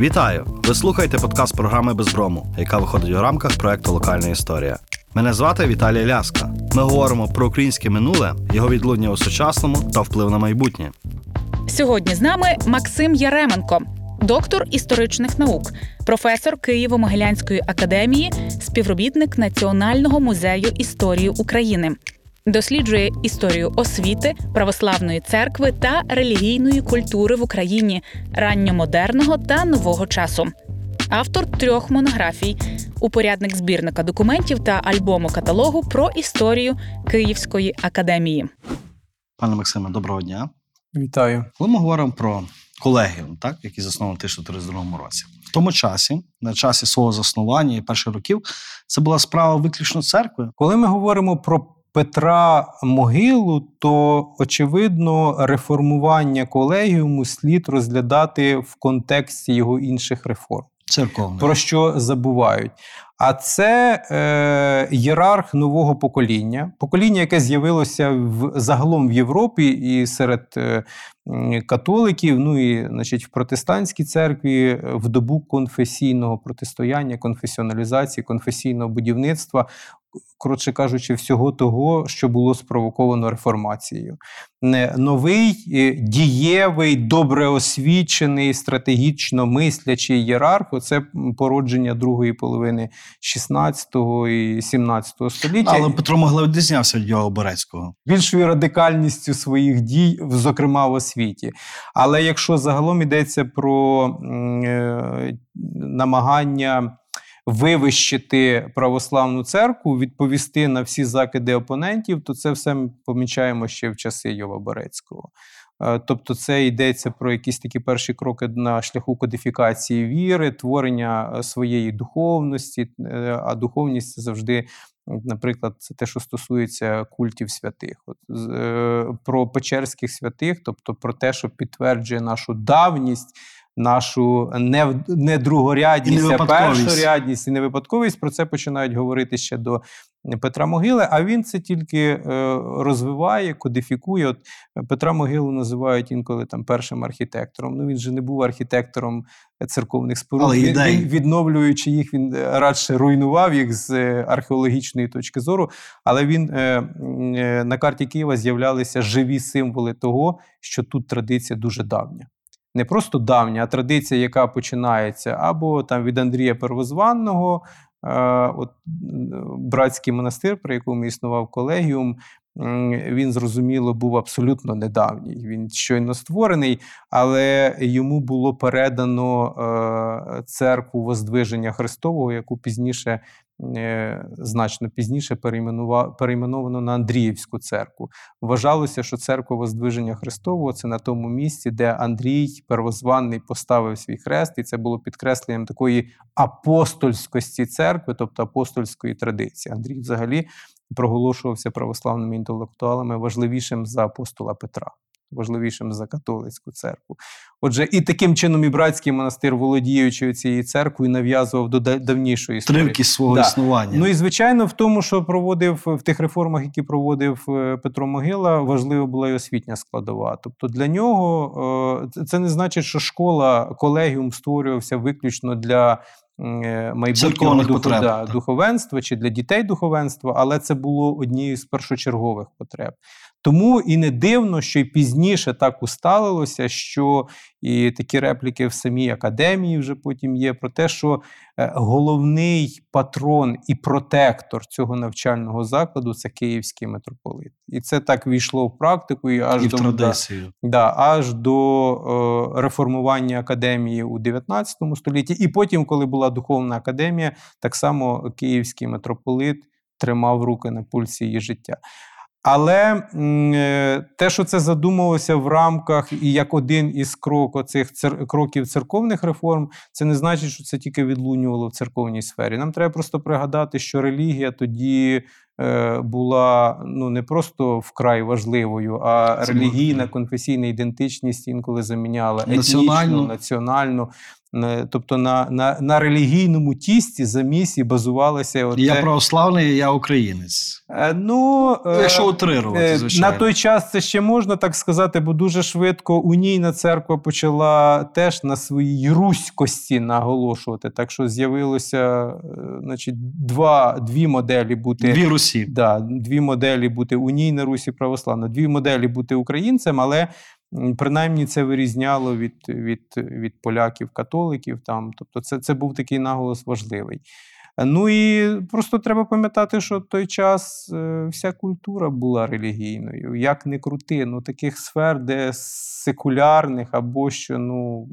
Вітаю! Ви слухаєте подкаст програми Безброму, яка виходить у рамках проекту Локальна історія. Мене звати Віталій Ляска. Ми говоримо про українське минуле, його відлуння у сучасному та вплив на майбутнє. Сьогодні з нами Максим Яременко, доктор історичних наук, професор Києво-Могилянської академії, співробітник Національного музею історії України. Досліджує історію освіти, православної церкви та релігійної культури в Україні ранньомодерного та нового часу. Автор трьох монографій, упорядник збірника документів та альбому каталогу про історію Київської академії. Пане Максиме, доброго дня. Вітаю. Коли ми говоримо про колегіум, так, який заснований в 1932 році, в тому часі, на часі свого заснування і перших років, це була справа виключно церкви. Коли ми говоримо про Петра Могилу, то очевидно реформування колегіуму слід розглядати в контексті його інших реформ. Церковної. Про що забувають? А це е, єрарх нового покоління, покоління, яке з'явилося в загалом в Європі і серед е, католиків, ну і значить, в протестантській церкві е, в добу конфесійного протистояння, конфесіоналізації, конфесійного будівництва. Коротше кажучи, всього того, що було спровоковано реформацією. Не новий, е, дієвий, добре освічений, стратегічно мислячий ієрарх це породження другої половини 16 і 17 століття. Але Петро Могилев відрізнявся від Його Борецького. більшою радикальністю своїх дій, зокрема в освіті. Але якщо загалом йдеться про е, намагання вивищити православну церкву, відповісти на всі закиди опонентів, то це все ми помічаємо ще в часи Йова Борецького. Е, Тобто, це йдеться про якісь такі перші кроки на шляху кодифікації віри, творення е, своєї духовності, е, а духовність це завжди. Наприклад, це те, що стосується культів святих, От, е, про печерських святих, тобто про те, що підтверджує нашу давність, нашу не, не другорядність, не а першорядність і невипадковість. Про це починають говорити ще до Петра Могили, а він це тільки е, розвиває, кодифікує. От е, Петра Могилу називають інколи там першим архітектором. Ну він же не був архітектором церковних споруд. Але Він- він, відновлюючи їх, він е, радше руйнував їх з археологічної точки зору. Але він на карті Києва з'являлися живі символи того, що тут традиція дуже давня. Не просто давня, а традиція, яка починається або там від Андрія Первозванного, е, от братський монастир, при якому існував колегіум. Він зрозуміло був абсолютно недавній. Він щойно створений, але йому було передано е, церкву Воздвиження Христового, яку пізніше, значно пізніше перейменовано на Андріївську церкву. Вважалося, що церква Воздвиження Христового це на тому місці, де Андрій Первозванний поставив свій хрест, і це було підкресленням такої апостольськості церкви, тобто апостольської традиції. Андрій взагалі проголошувався православними інтелектуалами важливішим за апостола Петра. Важливішим за католицьку церкву. Отже, і таким чином і братський монастир, володіючи цією церквою, нав'язував до давнішої історії. Тривки свого Да. існування. Ну і звичайно, в тому, що проводив в тих реформах, які проводив е, Петро Могила, важлива була і освітня складова. Тобто для нього е, це- не значить, що школа, колегіум створювався виключно для майбутнього духов... потреб, да, духовенства чи для дітей духовенства, але це було однією з першочергових потреб. Тому і не дивно, що й пізніше так усталилося, що і такі репліки в самій академії вже потім є про те, що е, головний патрон і протектор цього навчального закладу це київський митрополит. І це так війшло в практику і аж і до да, традицію. Да, аж до е, реформування академії у 19 столітті. І потім, коли була духовна академія, так само київський митрополит тримав руки на пульсі її життя. Але е, те, що це задумалося в рамках і як один із крок оцих цер... кроків церковних реформ, це не значить, що це тільки відлунювало в церковній сфері. Нам треба просто пригадати, що релігія тоді е, була ну не просто вкрай важливою, а Це релігійна конфесійна ідентичність інколи заміняла етнічну, національну. Тобто на, на, на релігійному тісті замісі базувалося. От Я православний, я українець. Е, Ну, е, Якщо утрирувати, Е, звичайно. На той час це ще можна так сказати, бо дуже швидко унійна церква почала теж на своїй руськості наголошувати. Так що з'явилося е, значить, два, дві моделі бути. Дві Русі. Да, дві моделі бути унійна Русі православна, дві моделі бути українцем, але принаймні це вирізняло від, від, від поляків-католиків. Там. Тобто це, це був такий наголос важливий. Ну і просто треба пам'ятати, що в той час е, вся культура була релігійною. Як не крути, ну таких сфер, де секулярних або що, ну.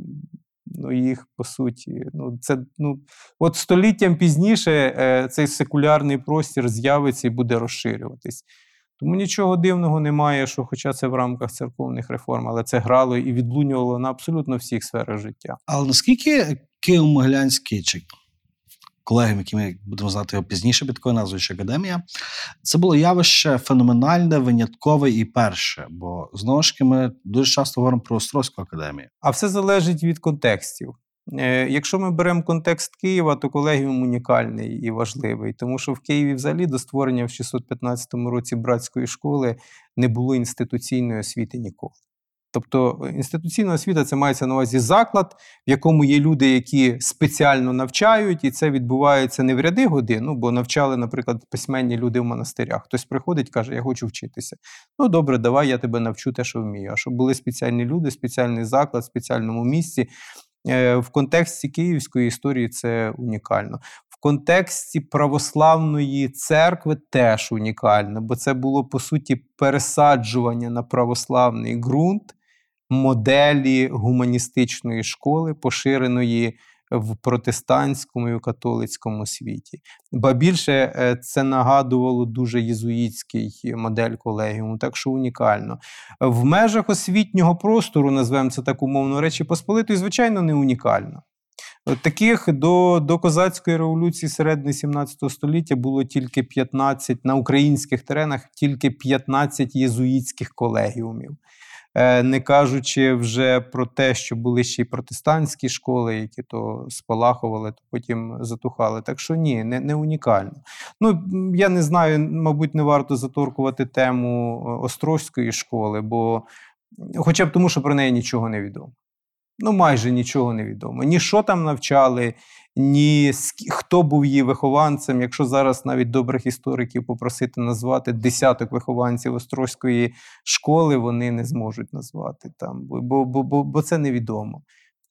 Ну, їх по суті, ну це ну от століттям пізніше е, цей секулярний простір з'явиться і буде розширюватись. Тому нічого дивного немає, що, хоча це в рамках церковних реформ, але це грало і відлунювало на абсолютно всіх сферах життя. Але наскільки Києво-Могилянський чи колегам, які ми будемо знати його пізніше під такою назвою ще академія, це було явище феноменальне, виняткове і перше. Бо знову ж таки ми дуже часто говоримо про Острозьку академію. А все залежить від контекстів. Е, Якщо ми беремо контекст Києва, то колегіум унікальний і важливий, тому що в Києві взагалі до створення в 615 році братської школи не було інституційної освіти ніколи. Тобто інституційна освіта це мається на увазі заклад, в якому є люди, які спеціально навчають, і це відбувається не в ряди годин, ну бо навчали, наприклад, письменні люди в монастирях. Хтось приходить, каже, я хочу вчитися. Ну добре, давай я тебе навчу те, що вмію. А щоб були спеціальні люди, спеціальний заклад, в спеціальному місці. Е, В контексті київської історії це унікально. В контексті православної церкви теж унікально, бо це було по суті пересаджування на православний ґрунт моделі гуманістичної школи, поширеної в протестантському і католицькому світі. Ба більше е, це нагадувало дуже єзуїтський модель колегіуму, так що унікально. В межах освітнього простору, назвемо це так умовно, Речі Посполитої, звичайно, не унікально. Таких до, до козацької революції середини 17 століття було тільки 15 на українських теренах, тільки 15 єзуїтських колегіумів. Е, Не кажучи вже про те, що були ще й протестантські школи, які то спалахували, то потім затухали. Так що ні, не, не унікально. Ну, я не знаю, мабуть, не варто заторкувати тему е, Острозької школи, бо хоча б тому, що про неї нічого не відомо. Ну, майже нічого не відомо. Ні що там навчали, ні хто був її вихованцем. Якщо зараз навіть добрих істориків попросити назвати десяток вихованців Острозької школи, вони не зможуть назвати там, бо, бо, бо, бо, це невідомо.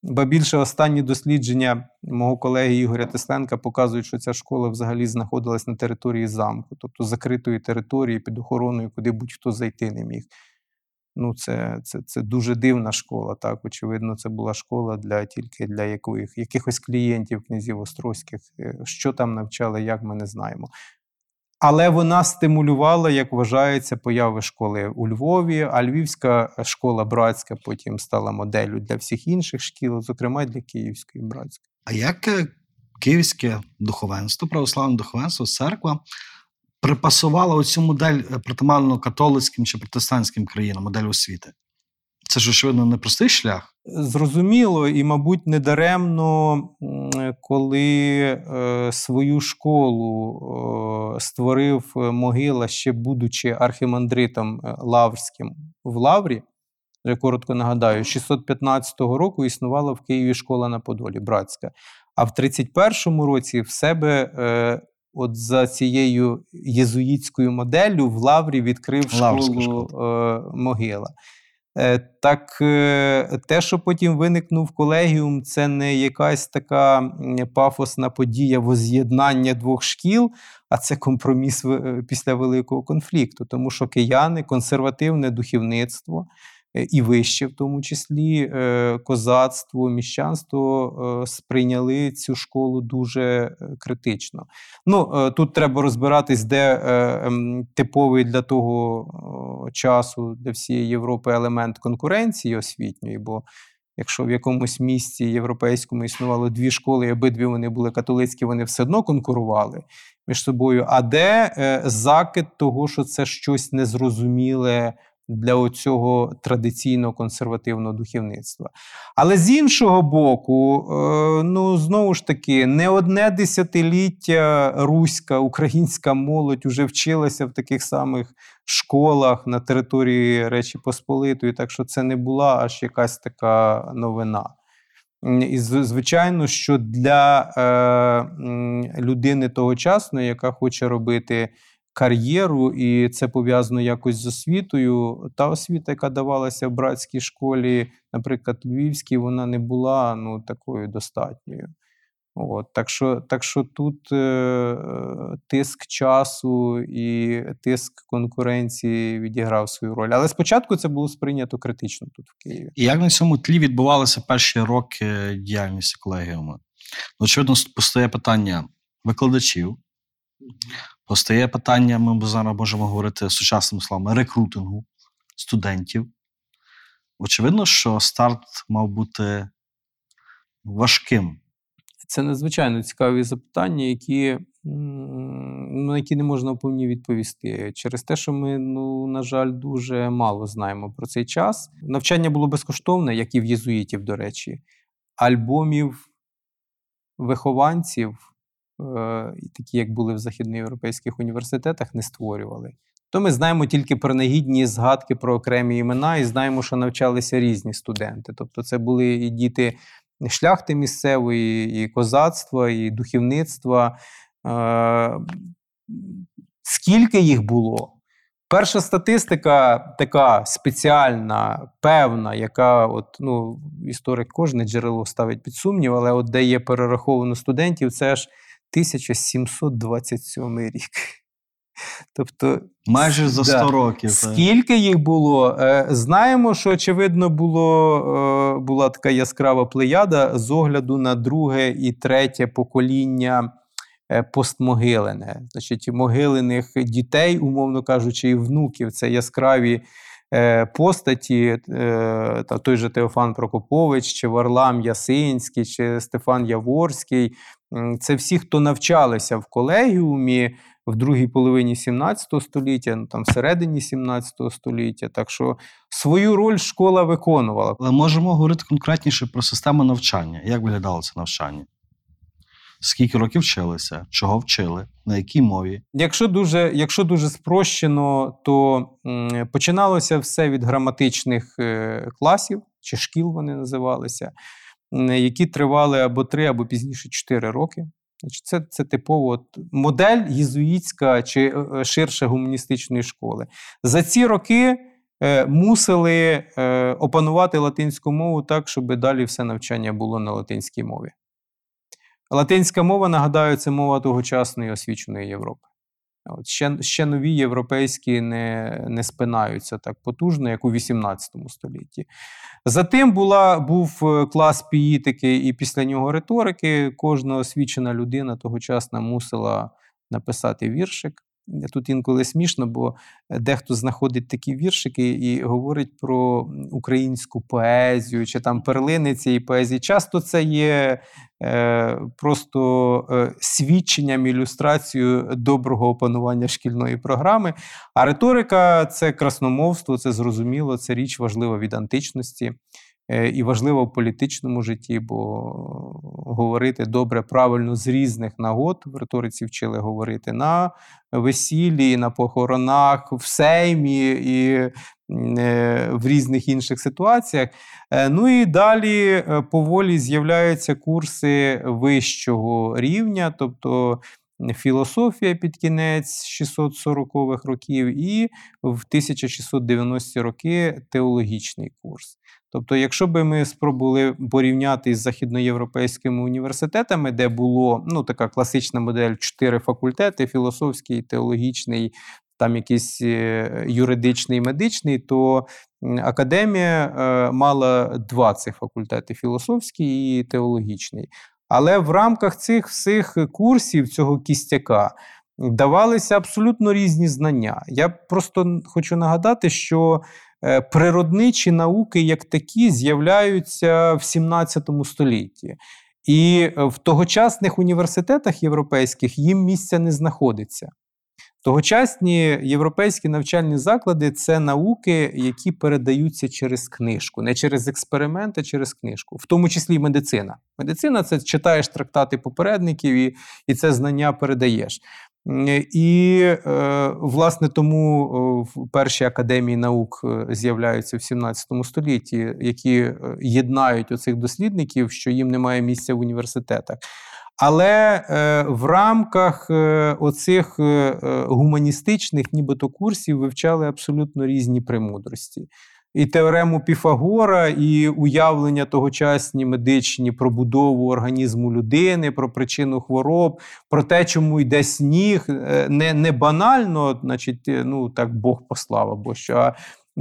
Ба більше останні дослідження мого колеги Ігоря Тесленка показують, що ця школа взагалі знаходилась на території замку, тобто закритої території під охороною, куди будь-хто зайти не міг. Ну, це, це, це дуже дивна школа. Так, очевидно, це була школа для тільки для яких, якихось клієнтів князів Острозьких. Е, Що там навчали, як ми не знаємо. Але вона стимулювала, як вважається, появи школи у Львові, а Львівська школа братська потім стала моделлю для всіх інших шкіл, зокрема для Київської братської. А як е, київське духовенство, православне духовенство, церква припасувала оцю модель е, притаманну католицьким чи протестантським країнам, модель освіти? Це ж очевидно непростий шлях. Зрозуміло, і, мабуть, недаремно, коли е, свою школу створив е, могила, ще будучи архімандритом Лаврським в Лаврі. Я коротко нагадаю, 615 року існувала в Києві школа на Подолі, братська. А в 31-му році в себе, от за цією єзуїтською моделлю, в Лаврі відкрив Лаврська школу е, могила. Е, Так, е, те, що потім виникнув колегіум, це не якась така пафосна подія воз'єднання двох шкіл, а це компроміс після великого конфлікту, тому що кияни, консервативне духовництво і вище, в тому числі е, козацтво, міщанство е, сприйняли цю школу дуже е, критично. Ну, е, тут треба розбиратись, де е, ем, типовий для того часу, для всієї Європи елемент конкуренції освітньої, бо якщо в якомусь місті європейському існувало дві школи, і обидві вони були католицькі, вони все одно конкурували між собою. А де е, закид того, що це щось незрозуміле для оцього традиційного консервативного духовництва. Але з іншого боку, е, ну знову ж таки, не одне десятиліття руська українська молодь вже вчилася в таких самих школах на території Речі Посполитої, так що це не була аж якась така новина. І звичайно, що для е, людини тогочасної, яка хоче робити кар'єру, і це пов'язано якось з освітою, та освіта, яка давалася в братській школі, наприклад, Львівській, вона не була ну, такою достатньою. От, так, що, так що тут е, тиск часу і тиск конкуренції відіграв свою роль. Але спочатку це було сприйнято критично тут в Києві. І як на цьому тлі відбувалися перші роки діяльності колегіуми? Ну, Очевидно, постає питання викладачів, постає питання, ми зараз можемо говорити сучасними словами, рекрутингу студентів. Очевидно, що старт мав бути важким. Це надзвичайно цікаві запитання, які, на які не можна вповні відповісти. Через те, що ми, ну, на жаль, дуже мало знаємо про цей час. Навчання було безкоштовне, як і в єзуїтів, до речі. Альбомів вихованців, такі, як були в західноєвропейських університетах, не створювали. То ми знаємо тільки принагідні згадки про окремі імена і знаємо, що навчалися різні студенти. Тобто, це були і діти шляхти місцевої, і козацтва, і духовництва. Е, Скільки їх було? Перша статистика така спеціальна, певна, яка от, ну, історик кожне джерело ставить під сумнів, але от де є перераховано студентів, це аж 1727 рік. Тобто Майже за 100 Да. років. Скільки їх було? Е, Знаємо, що очевидно було, е, була така яскрава плеяда з огляду на друге і третє покоління е, постмогилене. Значить, могилених дітей, умовно кажучи, і внуків це яскраві постаті, та той же Теофан Прокопович, чи Варлам Ясинський, чи Стефан Яворський. Це всі, хто навчалися в колегіумі в другій половині 17 століття, ну там всередині 17 століття. Так що свою роль школа виконувала. Але можемо говорити конкретніше про систему навчання. Як виглядало це навчання? Скільки років вчилися, чого вчили, на якій мові? Якщо дуже, якщо дуже спрощено, то м, починалося все від граматичних е, класів чи шкіл вони називалися, які тривали або три, або пізніше чотири роки. Це, це типово от, модель єзуїтська чи е, е, ширше гуманістичної школи. За ці роки е, мусили е, опанувати латинську мову так, щоб далі все навчання було на латинській мові. Латинська мова, нагадаю, це мова тогочасної освіченої Європи. От ще, ще нові європейські не, не спинаються так потужно, як у XVIII столітті. Затим була, був е, клас піїтики і після нього риторики. Кожна освічена людина тогочасна мусила написати віршик. Тут інколи смішно, бо дехто знаходить такі віршики і говорить про українську поезію чи там перлини цієї поезії. Часто це є е, просто е, свідченням, ілюстрацією доброго опанування шкільної програми. А риторика це красномовство, це зрозуміло, це річ важлива від античності. Е, І важлива в політичному житті, бо говорити добре, правильно з різних нагод в риториці вчили говорити на весіллі, на похоронах, в сеймі і е, в різних інших ситуаціях. Е, Ну і далі е, поволі з'являються курси вищого рівня, тобто філософія під кінець 640-х років, і в 1690-ті роки теологічний курс. Тобто, якщо би ми спробували порівняти з західноєвропейськими університетами, де було ну, така класична модель чотири факультети: філософський, теологічний, там якийсь е, юридичний, медичний, то академія е, мала два цих факультети: філософський і теологічний. Але в рамках цих всіх курсів цього кістяка давалися абсолютно різні знання. Я просто хочу нагадати, що природничі науки, як такі, з'являються в 17 столітті. І е, в тогочасних університетах європейських їм місця не знаходиться. Тогочасні європейські навчальні заклади це науки, які передаються через книжку, не через експеримент, а через книжку, в тому числі і медицина. Медицина це читаєш трактати попередників і, і це знання передаєш. М, І, е, власне, тому е, в перші академії наук е, з'являються в 17 столітті, які е, єднають оцих дослідників, що їм немає місця в університетах. Але е, в рамках е, оцих е, е, гуманістичних, нібито курсів, вивчали абсолютно різні премудрості. І теорему Піфагора, і уявлення тогочасні медичні про будову організму людини, про причину хвороб, про те, чому йде сніг, е, не, не банально, значить, е, ну так Бог послав або що,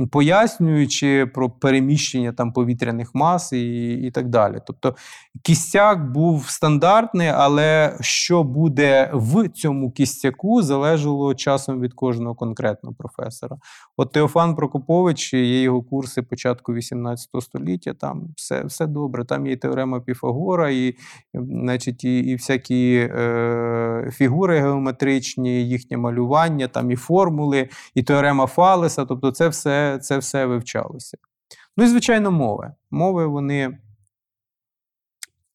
пояснюючи про переміщення там повітряних мас і, і так далі. Тобто кістяк був стандартний, але що буде в цьому кістяку, залежало часом від кожного конкретного професора. От Теофан Прокопович, є його курси початку 18 століття, там все, все добре. Там є теорема Піфагора, і, значить, і, і всякі е, фігури геометричні, їхнє малювання, там і формули, і теорема Фалеса. Тобто, це все, це все вивчалося. Ну і, звичайно, мови. Мови вони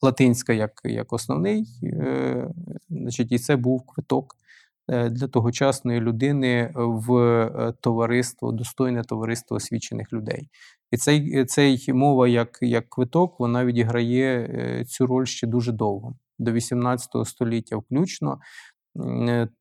латинська як, як основний, е, значить, і це був квиток е, для тогочасної людини в е, товариство, достойне товариство освічених людей. І цей, цей мова як, як квиток вона відіграє цю роль ще дуже довго, до 18 століття включно.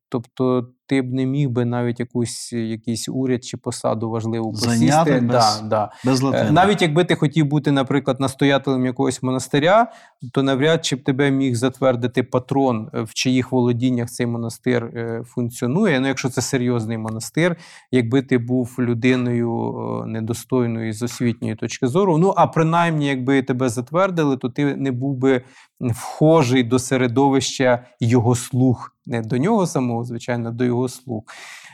Тобто, ти б не міг би навіть якусь якийсь уряд чи посаду важливу Зайняти без- Да, да. Без Е, латини. Навіть якби ти хотів бути, наприклад, настоятелем якогось монастиря, то навряд чи б тебе міг затвердити патрон, е, в чиїх володіннях цей монастир е, функціонує. Ну, якщо це серйозний монастир, якби ти був людиною недостойною з освітньої точки зору. Ну а принаймні, якби тебе затвердили, то ти не був би вхожий до середовища його слуг. Не до нього самого, звичайно, до його слуг.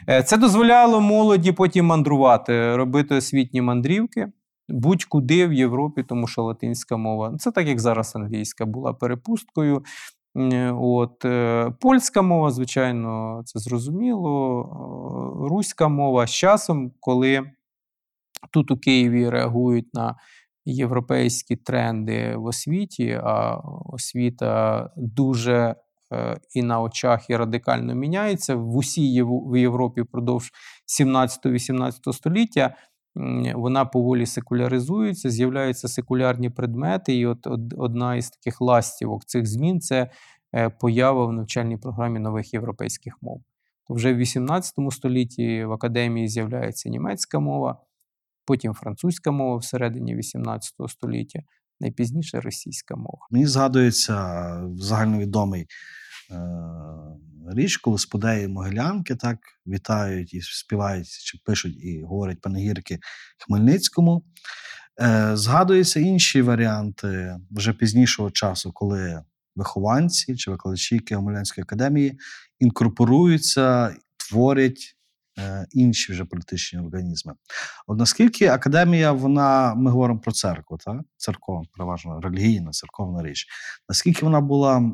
Е, Це дозволяло молоді потім мандрувати, робити освітні мандрівки будь-куди в Європі, тому що латинська мова. Це так, як зараз англійська була перепусткою. От, е, польська мова, звичайно, це зрозуміло. Е, Руська мова з часом, коли тут у Києві реагують на європейські тренди в освіті, а освіта дуже і на очах і радикально міняється в усій в Європі впродовж 17-18 століття. Вона поволі секуляризується, з'являються секулярні предмети, і от одна із таких ластівок цих змін це е, поява в навчальній програмі нових європейських мов. То вже в 18 столітті в академії з'являється німецька мова, потім французька мова всередині 18 століття, найпізніше російська мова. Мені згадується загальновідомий е, річ, коли сподеї могилянки так вітають і співають, чи пишуть і говорять панегірки Хмельницькому. Е, згадуються інші варіанти вже пізнішого часу, коли вихованці чи викладачі Києво-Могилянської академії інкорпоруються, творять е, інші вже політичні організми. От наскільки академія, вона, ми говоримо про церкву, так? церковна, переважно релігійна, церковна річ. Наскільки вона була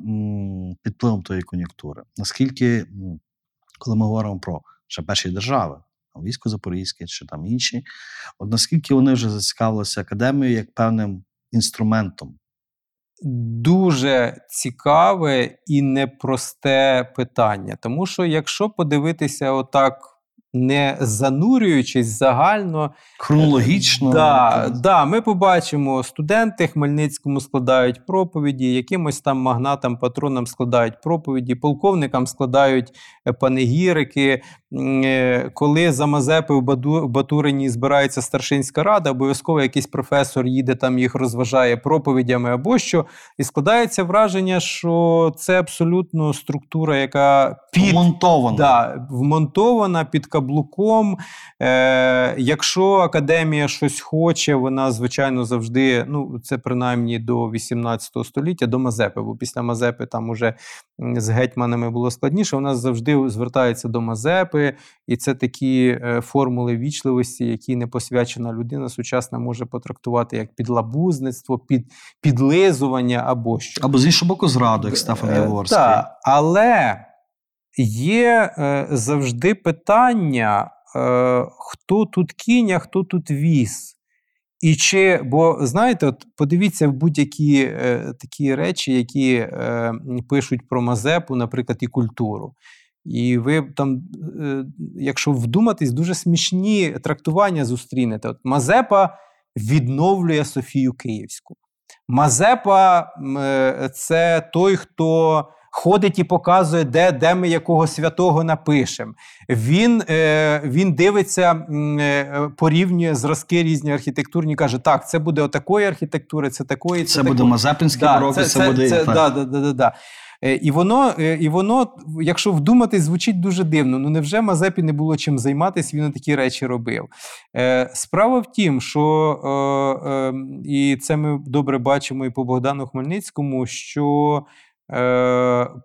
під впливом тої кон'юнктури? Наскільки, коли ми говоримо про ще перші держави, військо Запорізьке чи там інші, от наскільки вони вже зацікавилися академією як певним інструментом? Дуже цікаве і непросте питання. Тому що, якщо подивитися отак, не занурюючись загально, Хронологічно? Да, да, ми побачимо, студенти Хмельницькому складають проповіді, якимось там магнатам, патронам складають проповіді, полковникам складають е, панегірики. Е, Коли за Мазепи в Батурині збирається старшинська рада, обов'язково якийсь професор їде там їх розважає проповідями або що. І складається враження, що це абсолютно структура, яка під Вмонтовано. Да, вмонтована під каблуком. Е, якщо академія щось хоче, вона, звичайно, завжди, ну, це принаймні до 18 століття, до Мазепи, бо після Мазепи там уже з гетьманами було складніше. Вона завжди звертається до Мазепи, і це такі е, формули вічливості, які непосвячена людина сучасна може потрактувати як підлабузництво, під, підлизування або що. Або з іншого боку, зраду, як Стефан Е, Яворський. Так, але є е, завжди питання, е, хто тут кінь, а хто тут віз. І чи, бо знаєте, от подивіться в будь-які е, такі речі, які е, пишуть про Мазепу, наприклад, і культуру. І ви там, е, якщо вдуматись, дуже смішні трактування зустрінете. От Мазепа відновлює Софію Київську. Мазепа е, це той, хто ходить і показує, де, де ми якого святого напишемо. Він, е, він дивиться, е, порівнює зразки різні архітектурні, каже: так, це буде отакої архітектури, це такої, Це буде такої. Мазепинський Да, барок, і це, буде. це, так. да, да, да, да. Е, І воно, е, і воно, якщо вдуматись, звучить дуже дивно. Ну невже Мазепі не було чим займатися, він такі речі робив? Е, Справа в тім, що і це ми добре бачимо і по Богдану Хмельницькому, що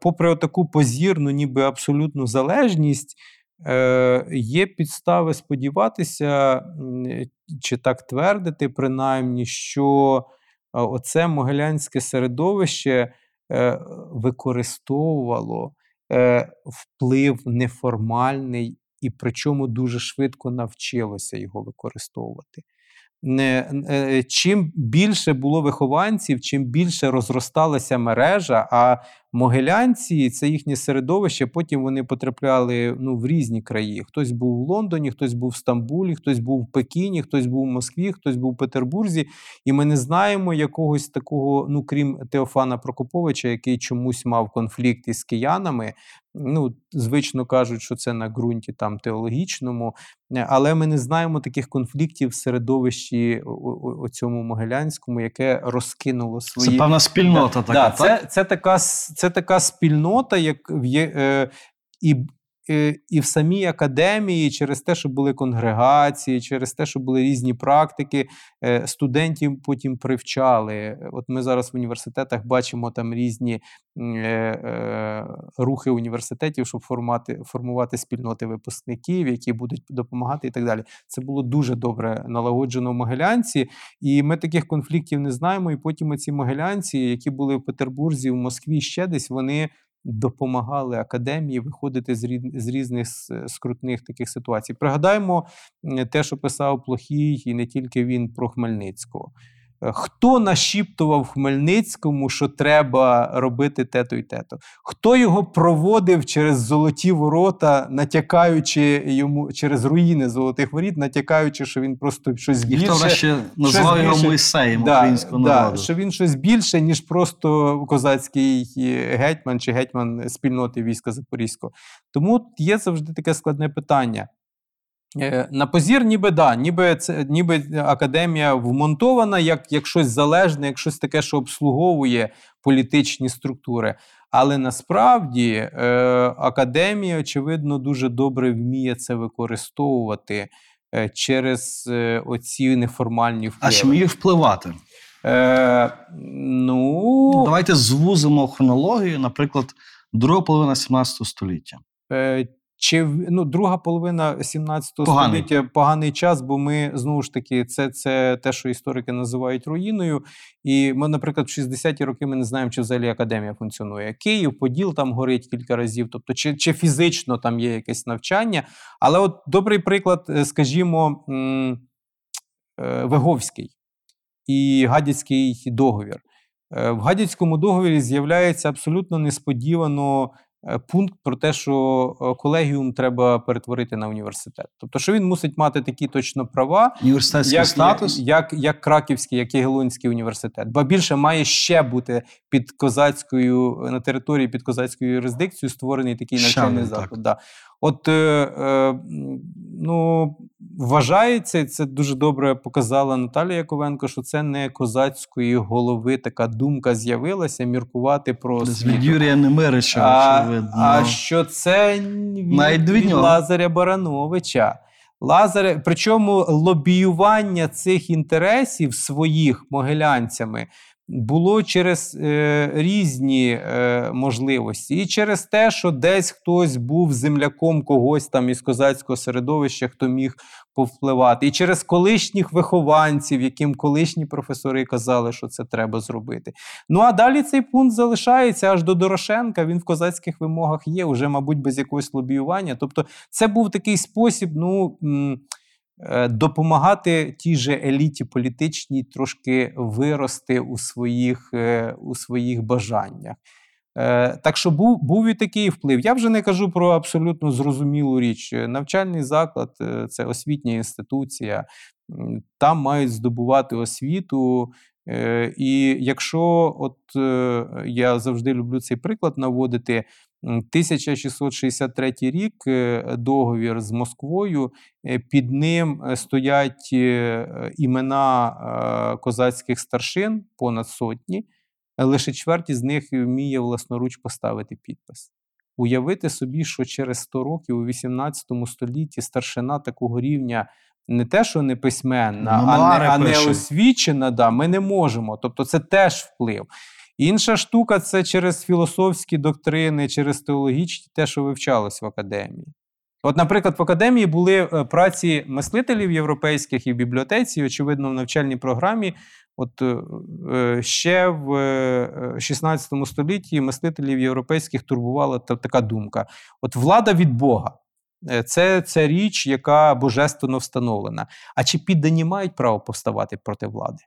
попри таку позірну, ніби абсолютну залежність, е, є підстави сподіватися, чи так твердити, принаймні, що е, оце могилянське середовище е, використовувало е, вплив неформальний і причому дуже швидко навчилося його використовувати. Не, е, чим більше було вихованців, чим більше розросталася мережа, а могилянці це їхнє середовище. Потім вони потрапляли ну, в різні краї. Хтось був в Лондоні, хтось був в Стамбулі, хтось був в Пекіні, хтось був в Москві, хтось був в Петербурзі. І ми не знаємо якогось такого, ну крім Теофана Прокоповича, який чомусь мав конфлікт із киянами. Ну, звично кажуть, що це на ґрунті там теологічному, але ми не знаємо таких конфліктів в середовищі о цьому Могилянському, яке розкинуло свої Це певна спільнота така. да, так? це, це, така, це така спільнота, як в є, е, і, і в самій академії, через те, що були конгрегації, через те, що були різні практики, е, студентів потім привчали. От ми зараз в університетах бачимо там різні е, е, рухи університетів, щоб формати, формувати спільноти випускників, які будуть допомагати і так далі. Це було дуже добре налагоджено в Могилянці. І ми таких конфліктів не знаємо. І потім ці могилянці, які були в Петербурзі, в Москві, ще десь, вони допомагали академії виходити з, різних скрутних таких ситуацій. Пригадаємо те, що писав Плохій, і не тільки він про Хмельницького. Хто нашіптував Хмельницькому, що треба робити те-то і те-то? Хто його проводив через золоті ворота, натякаючи йому через руїни золотих воріт, натякаючи, що він просто щось більше хто врешті назвав його більше- Моїсеєм Да, українського да, народу? що він щось більше, ніж просто козацький е, гетьман чи гетьман спільноти війська Запорізького. Тому є завжди таке складне питання. Е, На позір, ніби да, ніби це ніби академія вмонтована як, як щось залежне, як щось таке, що обслуговує політичні структури. Але насправді е, академія, очевидно, дуже добре вміє це використовувати е, через е, оці неформальні впливи. А чи вміє впливати? Е, ну, Давайте звузимо хронологію, наприклад, друга половина 17 століття. е, чи ну, друга половина 17 Поганий. століття поганий час, бо ми знову ж таки, це, це те, що історики називають руїною. І ми, наприклад, в 60-ті роки ми не знаємо, чи взагалі академія функціонує. Київ, Поділ там горить кілька разів, тобто чи, чи фізично там є якесь навчання. Але от добрий приклад, е, скажімо, е, і Гадяцький договір. Е, В Гадяцькому договорі з'являється абсолютно несподівано пункт про те, що е, колегіум треба перетворити на університет. Тобто, що він мусить мати такі точно права, Університетський як, статус. як, як Краківський, як Ягелонський університет. Ба більше має ще бути під козацькою на території під козацькою юрисдикцією створений такий навчальний заклад. Да. От е, е, ну, вважається, і це дуже добре показала Наталія Яковенко, що це не козацької голови така думка з'явилася міркувати про освіту. від Юрія Немирича, А, очевидно. а що це від, від. Лазаря Барановича. Лазаря, причому лобіювання цих інтересів своїх могилянцями було через е, різні е, можливості, і через те, що десь хтось був земляком когось там із козацького середовища, хто міг повпливати, і через колишніх вихованців, яким колишні професори казали, що це треба зробити. Ну а далі цей пункт залишається аж до Дорошенка. Він в козацьких вимогах є, вже, мабуть, без якогось лобіювання. Тобто, це був такий спосіб, ну. м, Допомагати тій же еліті політичній трошки вирости у своїх, е, у своїх бажаннях. Е, Так що був, був і такий вплив. Я вже не кажу про абсолютно зрозумілу річ. Е, Навчальний заклад е, це освітня інституція, там мають здобувати освіту. Е, І якщо от е, я завжди люблю цей приклад наводити, 1663 рік е, договір з Москвою, е, під ним е, стоять імена козацьких старшин, понад сотні, лише чверть з них вміє власноруч поставити підпис. Уявити собі, що через 100 років у 18 столітті старшина такого рівня не те, що не письменна, а не, а не освічена, да, ми не можемо. Тобто це теж вплив. Інша штука це через філософські доктрини, через теологічні, те, що вивчалось в академії. От, наприклад, в академії були е, праці мислителів європейських і в бібліотеці, очевидно, в навчальній програмі. От е, е, ще в е, 16 столітті мислителів європейських турбувала така думка: от влада від Бога. Це, це річ, яка божественно встановлена. А чи піддані мають право повставати проти влади?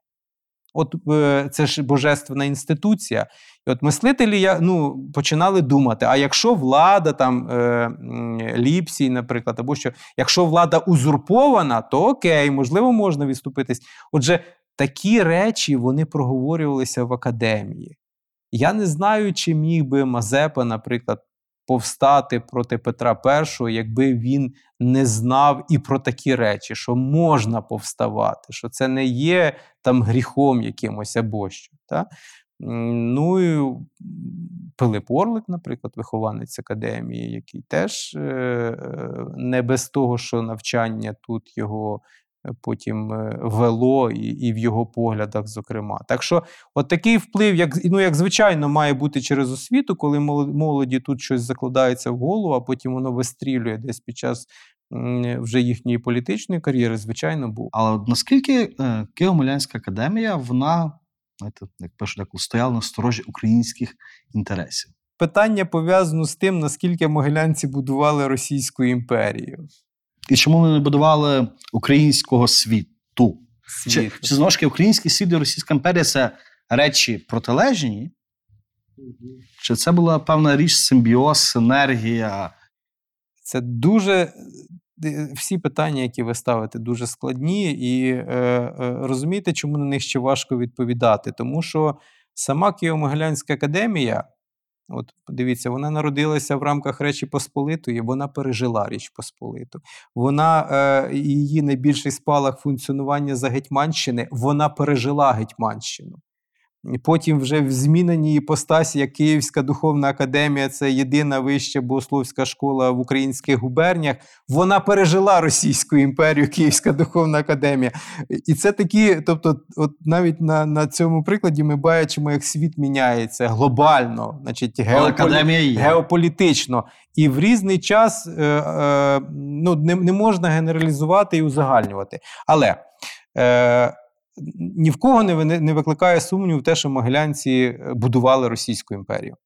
От е, це ж божественна інституція. І от мислителі ну, починали думати: а якщо влада там е, ліпсій, наприклад, або що, якщо влада узурпована, то окей, можливо, можна відступитись. Отже, такі речі вони проговорювалися в академії. Я не знаю, чи міг би Мазепа, наприклад, повстати проти Петра І, якби він не знав і про такі речі, що можна повставати, що це не є там гріхом якимось або що. Та? Ну і Пилип Орлик, наприклад, вихованець академії, який теж е, е, не без того, що навчання тут його потім е, вело, і, і в його поглядах, зокрема. Так що, от такий вплив, як, ну, як звичайно, має бути через освіту, коли мол- молоді тут щось закладається в голову, а потім воно вистрілює десь під час вже їхньої політичної кар'єри, звичайно, був. Але от наскільки е, Києво-Могилянська академія, вона, знаєте, як пишуть, як стояла на сторожі українських інтересів. Питання пов'язано з тим, наскільки могилянці будували Російську імперію. І чому вони не будували українського світу? Чи, Світ. чи знову ж таки український світ і Російська імперія це речі протилежні? Чи це була певна річ, симбіоз, синергія? Це дуже е, всі питання, які ви ставите, дуже складні, і е, е, розумієте, чому на них ще важко відповідати? Тому що сама Києво-Могилянська академія, от дивіться, вона народилася в рамках Речі Посполитої, вона пережила Річ Посполиту. Вона е, її найбільший спалах функціонування за Гетьманщини, вона пережила Гетьманщину. Потім вже в зміненій іпостасі, як Київська духовна академія, це єдина вища богословська школа в українських губерніях. Вона пережила Російську імперію, Київська духовна академія. І це такі, тобто, от навіть на, на цьому прикладі ми бачимо, як світ міняється глобально, значить, геополі... геополітично. І в різний час е, е, ну, не, не можна генералізувати і узагальнювати. Але е, ні в кого не, не викликає сумніву те, що могилянці е, будували Російську імперію.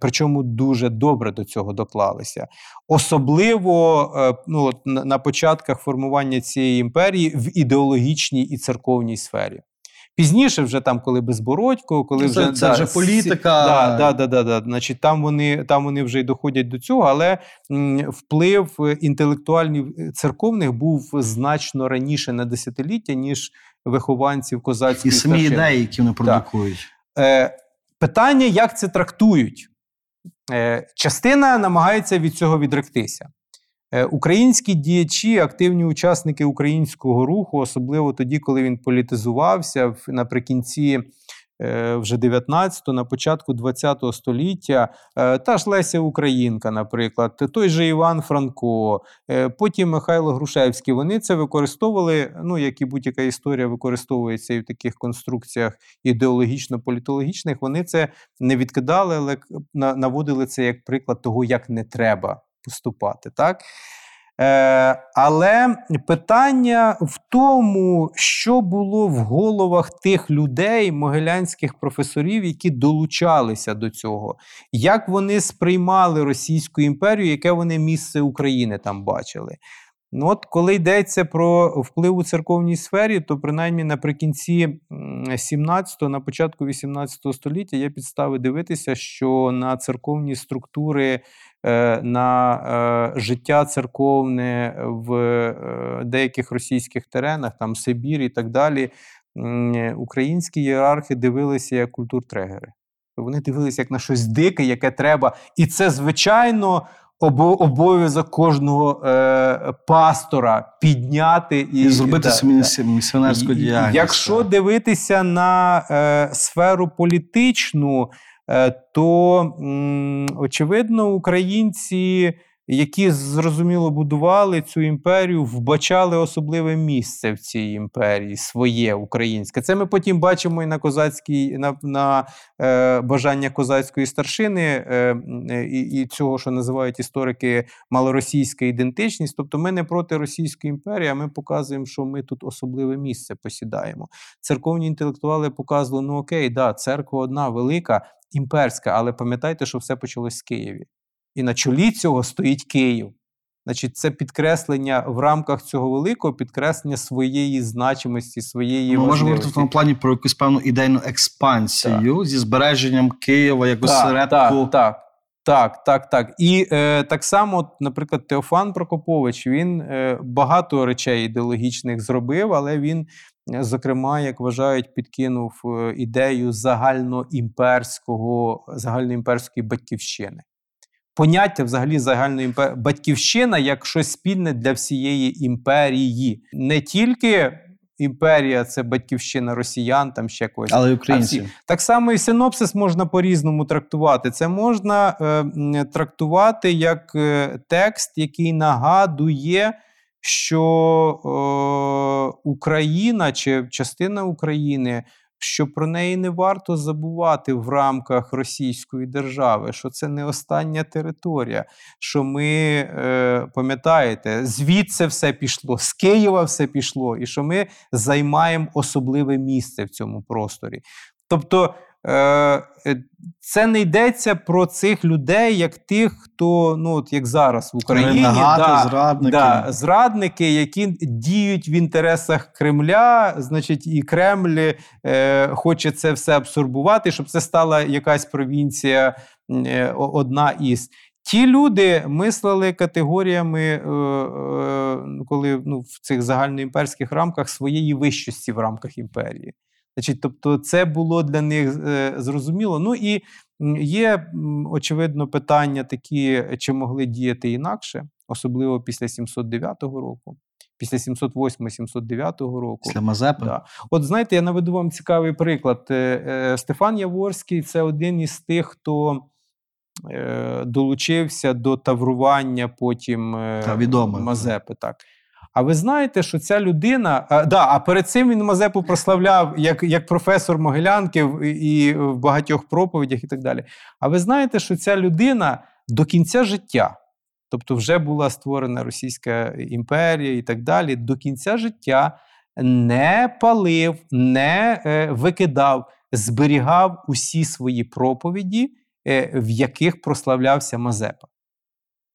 Причому дуже добре до цього доклалися. Особливо е, ну, на, початках формування цієї імперії в ідеологічній і церковній сфері. Пізніше, вже там, коли безбородько, коли Ну, Це- вже це вже політика. Да, да, да, да, да. Значить, там вони, там вони вже й доходять до цього, але вплив е, інтелектуальний е, церковних був значно раніше на десятиліття, ніж вихованців І самі старшини. ідеї, які вони продукують. Е, питання, як це трактують. Е, частина намагається від цього відректися. Е, Українські діячі, активні учасники українського руху, особливо тоді, коли він політизувався наприкінці вже 19-го, на початку 20-го століття, е, та ж Леся Українка, наприклад, той же Іван Франко, е, потім Михайло Грушевський, вони це використовували, ну, як і будь-яка історія використовується і в таких конструкціях ідеологічно-політологічних, вони це не відкидали, але наводили це як приклад того, як не треба поступати. Так? Е, але питання в тому, що було в головах тих людей, могилянських професорів, які долучалися до цього, як вони сприймали Російську імперію, яке вони місце України там бачили. Ну, от коли йдеться про вплив у церковній сфері, то принаймні наприкінці 17-го, на початку 18 століття є підстави дивитися, що на церковні структури, е, на е, життя церковне в е, деяких російських теренах, там Сибір і так далі, українські ієрархи дивилися як культуртрегери. Вони дивилися як на щось дике, яке треба. І це, звичайно, обов'язок кожного е, пастора підняти і, І зробити да, місіонерську діяльність. Якщо дивитися на е, сферу політичну, е, то м, очевидно, українці, які зрозуміло будували цю імперію, вбачали особливе місце в цій імперії, своє українське. Це ми потім бачимо і на козацькій, на, на е, бажання козацької старшини е, е, і, і цього, що називають історики малоросійська ідентичність. Тобто ми не проти Російської імперії, а ми показуємо, що ми тут особливе місце посідаємо. Церковні інтелектуали показували: ну окей, да, церква одна велика, імперська, але пам'ятайте, що все почалось з Києві. І на чолі цього стоїть Київ. Значить, це підкреслення в рамках цього великого підкреслення своєї значимості, своєї Ми можемо говорити в тому плані про якусь певну ідейну експансію зі збереженням Києва як осередку. Так, так, так, так, так. І е, так само, наприклад, Теофан Прокопович він е, багато речей ідеологічних зробив, але він, е, зокрема, як вважають, підкинув е, ідею загальноімперського, загальноімперської батьківщини. Поняття взагалі загальної імпер... батьківщина як щось спільне для всієї імперії. Не тільки імперія це батьківщина росіян, там ще когось. Але українців. Так само і синопсис можна по-різному трактувати. Це можна е, трактувати як е, текст, який нагадує, що е, Україна чи частина України. Що про неї не варто забувати в рамках Російської держави, що це не остання територія. Що ми е, пам'ятаєте, звідси все пішло, з Києва все пішло, і що ми займаємо особливе місце в цьому просторі. Тобто це не йдеться про цих людей, як тих, хто ну от як зараз в Україні Ренегати, да, зрадники. Да, зрадники, які діють в інтересах Кремля, значить, і Кремль е, хоче це все абсорбувати, щоб це стала якась провінція е, одна із. Ті люди мислили категоріями, е, е, коли ну, в цих загальноімперських рамках своєї вищості в рамках імперії. Значить, тобто, це було для них е, зрозуміло. Ну і є, очевидно, питання такі, чи могли діяти інакше, особливо після 709 року, після 708-709 року. Після Мазепи. Да. От знаєте, я наведу вам цікавий приклад. Е, е, Стефан Яворський це один із тих, хто долучився до таврування потім Та, відомий. Мазепи. Так. А ви знаєте, що ця людина. А, да, а перед цим він Мазепу прославляв як, як професор Могилянки в- і в багатьох проповідях і так далі. А ви знаєте, що ця людина до кінця життя, тобто вже була створена Російська імперія і так далі, до кінця життя не палив, не е, викидав, зберігав усі свої проповіді, е, в яких прославлявся Мазепа.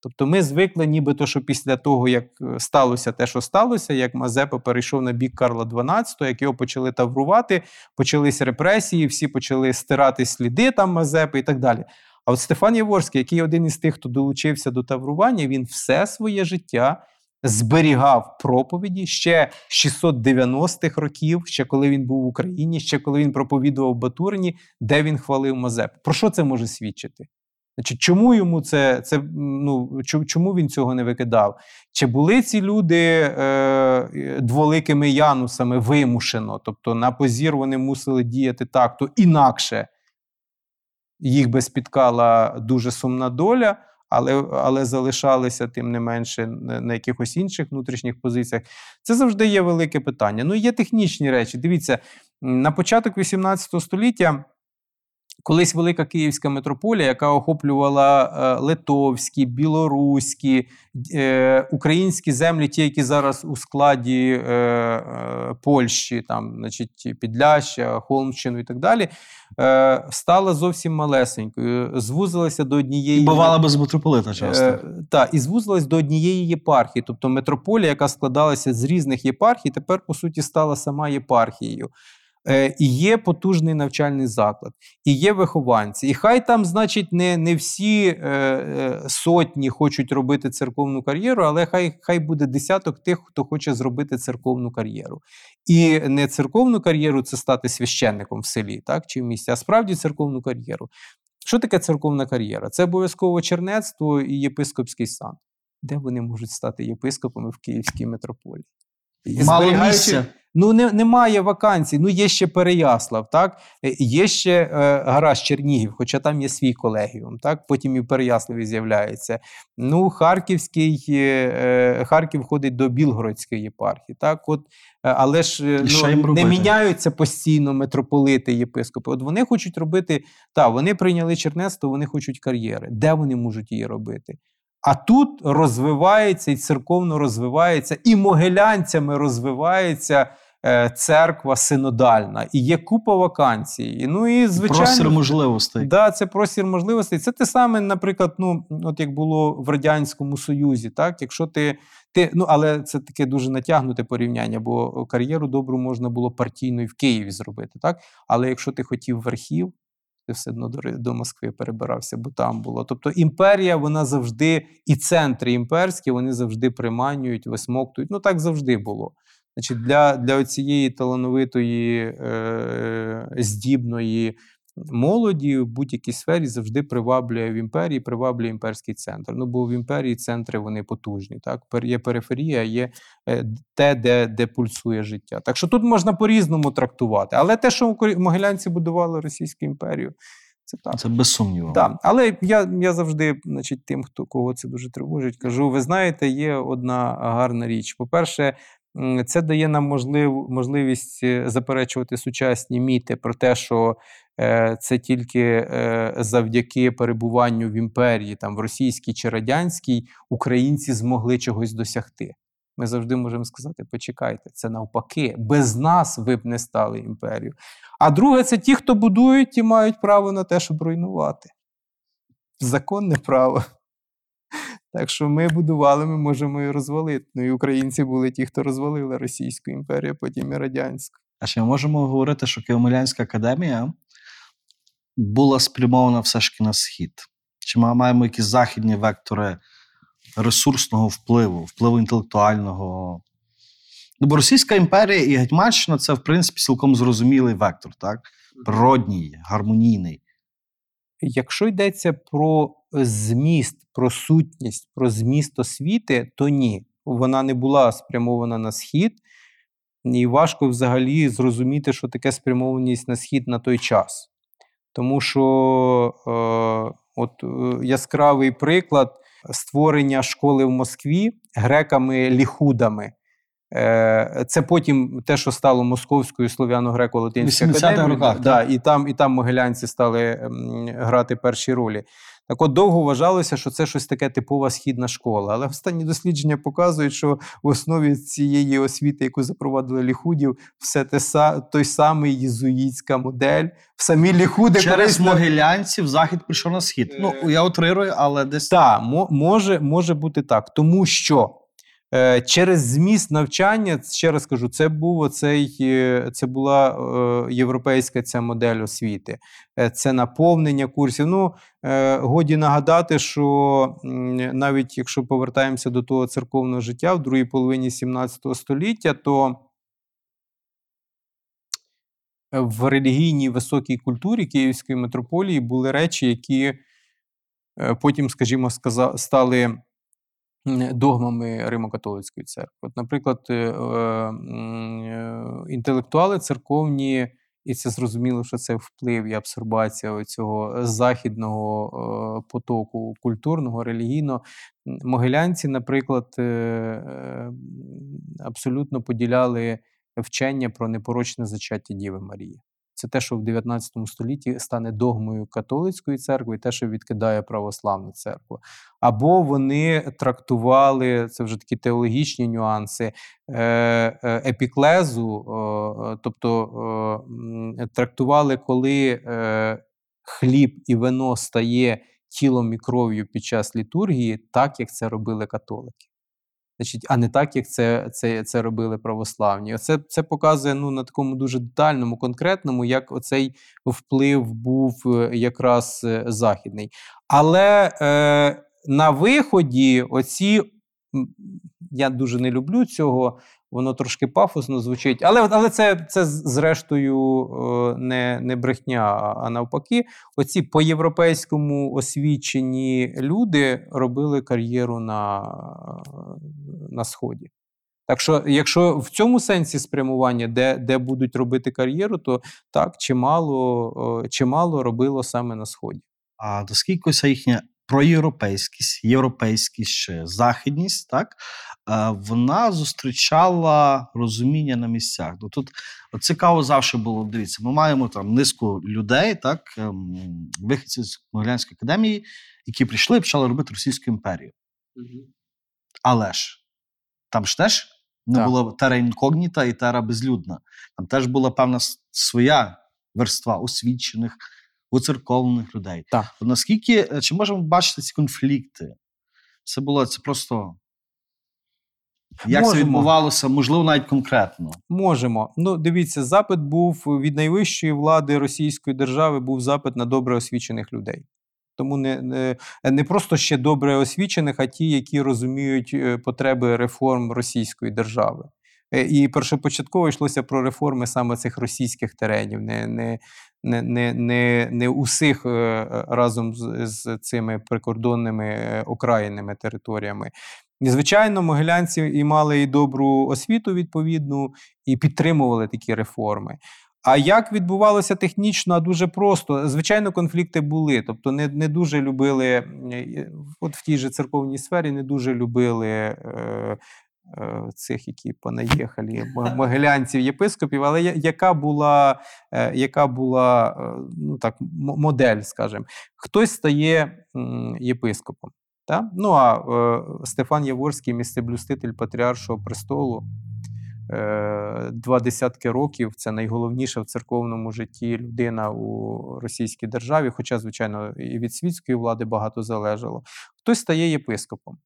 Тобто ми звикли, нібито, що після того, як е, сталося те, що сталося, як Мазепа перейшов на бік Карла XII, як його почали таврувати, почались репресії, всі почали стирати сліди там Мазепи і так далі. А от Стефан Яворський, який один із тих, хто долучився до таврування, він все своє життя зберігав проповіді ще з 690-х років, ще коли він був в Україні, ще коли він проповідував Батурині, де він хвалив Мазепу. Про що це може свідчити? Значить, чому йому це, це ну, чому він цього не викидав? Чи були ці люди е, дволикими янусами вимушено? Тобто на позір вони мусили діяти так, то інакше їх би спіткала дуже сумна доля, але, але залишалися тим не менше на якихось інших внутрішніх позиціях. Це завжди є велике питання. Ну, є технічні речі. Дивіться, на початок 18 століття. Колись велика київська митрополія, яка охоплювала е, литовські, білоруські, е, українські землі, ті, які зараз у складі е, Польщі, там, значить, Підляща, Холмщину і так далі, стала зовсім малесенькою, звузилася до однієї І бувала без митрополита часто. Е, та, і звузилась до однієї єпархії. Тобто митрополія, яка складалася з різних єпархій, тепер, по суті, стала сама єпархією. Е, і є потужний навчальний заклад, і є вихованці. І хай там, значить, не, не всі е, е, сотні хочуть робити церковну кар'єру, але хай, хай буде десяток тих, хто хоче зробити церковну кар'єру. І не церковну кар'єру це стати священником в селі, так, чи в місті, а справді церковну кар'єру. Що таке церковна кар'єра? Це обов'язково чернецтво і єпископський сан. Де вони можуть стати єпископами в Київській митрополії? І Мало місця. Ну, не, немає вакансій. Ну, є ще Переяслав, так? Е, Є ще е, гараж Чернігів, хоча там є свій колегіум, так? Потім і в Переяславі з'являється. Ну, Харківський, е, е, Харків входить до Білгородської єпархії. Так? От, е, але ж ну, не робити? міняються постійно митрополити, єпископи. От вони хочуть робити, так, вони прийняли чернецтво, вони хочуть кар'єри. Де вони можуть її робити? А тут розвивається і церковно розвивається, і могилянцями розвивається е, церква синодальна, і є купа вакансій. Ну і звичайно, Простір можливостей. Да, це простір можливостей. Це те саме, наприклад, ну от як було в радянському союзі, так якщо ти, ти ну але це таке дуже натягнуте порівняння, бо кар'єру добру можна було партійно і в Києві зробити, так. Але якщо ти хотів в архів, ти все одно до, до Москви перебирався, бо там було. Тобто імперія, вона завжди, і центри імперські, вони завжди приманюють, висмоктують. Ну так завжди було. Значить, для, для цієї талановитої, е, здібної молоді в будь-якій сфері завжди приваблює в імперії, приваблює імперський центр. Ну, бо в імперії центри вони потужні. Так? Є периферія, є е, те, де, де пульсує життя. Так що тут можна по-різному трактувати. Але те, що могилянці будували Російську імперію, це так. Це без сумніву. Так, але я, я завжди, значить, тим, хто кого це дуже тривожить, кажу: ви знаєте, є одна гарна річ. По-перше, це дає нам можлив, можливість е, заперечувати сучасні міти про те, що це тільки е, завдяки перебуванню в імперії, там в російській чи радянській, українці змогли чогось досягти. Ми завжди можемо сказати: почекайте, це навпаки, без нас ви б не стали імперією. А друге, це ті, хто будують, ті мають право на те, щоб руйнувати. Законне право. Так що ми будували, ми можемо і розвалити. Ну і українці були ті, хто розвалили Російську імперію, потім і Радянську. А чи ми можемо говорити, що Києво-Могилянська академія була спрямована все ж таки на схід? Чи ми маємо якісь західні вектори ресурсного впливу, впливу інтелектуального? Ну, бо Російська імперія і Гетьманщина це, в принципі, цілком зрозумілий вектор, так? Природній, гармонійний. Якщо йдеться про зміст, про сутність, про зміст освіти, то ні. Вона не була спрямована на схід, і важко взагалі зрозуміти, що таке спрямованість на схід на той час. Тому що е, от, е, яскравий приклад створення школи в Москві греками-ліхудами. Е, Це потім те, що стало Московською слов'яно-греко-латинською 80-х академією. да, і, там, і там могилянці стали грати перші ролі. Так от довго вважалося, що це щось таке типова східна школа. Але останні дослідження показують, що в основі цієї освіти, яку запровадили ліхудів, все те са, той самий єзуїтська модель. В самі ліхуди Через колись могилянців захід прийшов на схід. Ну, я утрирую, але десь Так, мо- може, може бути так, тому що е, через зміст навчання, ще раз кажу, це був оцей, е, це була е, європейська ця модель освіти, Е, це наповнення курсів. Ну, е, годі нагадати, що навіть якщо повертаємося до того церковного життя в другій половині 17 століття, то в релігійній високій культурі Київської митрополії були речі, які е, потім, скажімо, стали догмами Римо-католицької церкви. От, наприклад, е, е, е, інтелектуали церковні, і це зрозуміло, що це вплив і абсорбація цього західного потоку культурного, релігійного. Могилянці, наприклад, абсолютно поділяли вчення про непорочне зачаття Діви Марії. Це те, що в 19 столітті стане догмою католицької церкви, і те, що відкидає православну церкву. Або вони трактували це вже такі теологічні нюанси е, е, епіклезу, тобто трактували, коли е, хліб і вино стає тілом і кров'ю під час літургії, так як це робили католики. Значить, а не так, як це, це, це робили православні. Оце це показує ну, на такому дуже детальному, конкретному, як оцей вплив був е, якраз е, західний. Але е, на виході, оці, я дуже не люблю цього, воно трошки пафосно звучить, але, але це, це зрештою е, не, не брехня, а, навпаки, оці по-європейському освічені люди робили кар'єру на, на Сході. Так що, якщо в цьому сенсі спрямування, де, де будуть робити кар'єру, то так, чимало, е, чимало робило саме на Сході. А наскільки ця їхня проєвропейськість, європейськість західність, так вона зустрічала розуміння на місцях. Ну тут от цікаво завжди було. Дивіться, ми маємо там низку людей, так ем, вихідців з Могилянської академії, які прийшли і почали робити Російську імперію. Але ж там ж теж не Так. було тера інкогніта і тера безлюдна. Там теж була певна своя верства освічених, уцерковлених людей. Так. Наскільки е, чи можемо бачити ці конфлікти? Це було це просто. Як це відбувалося, можливо, навіть конкретно. Можемо. Ну, дивіться, запит був від найвищої влади Російської держави, був запит на добре освічених людей. Тому не, не, не просто ще добре освічених, а ті, які розуміють е, потреби реформ Російської держави. Е, І першопочатково йшлося про реформи саме цих російських теренів, не, не, не, не, не, не усіх е, разом з, з цими прикордонними окраїнними територіями. І, звичайно, могилянці і мали і добру освіту відповідну, і підтримували такі реформи. А як відбувалося технічно, а дуже просто. Звичайно, конфлікти були. Тобто, не, не дуже любили, е, от в тій же церковній сфері, не дуже любили е, е, цих, які понаїхали, могилянців, єпископів. Але яка була, е, яка була е, ну, так, модель, скажімо, хтось стає єпископом. Та? Ну а е, Стефан Яворський, місцеблюститель Патріаршого престолу, е, два десятки років це найголовніша в церковному житті людина у російській державі, хоча, звичайно, і від світської влади багато залежало. Хтось стає єпископом,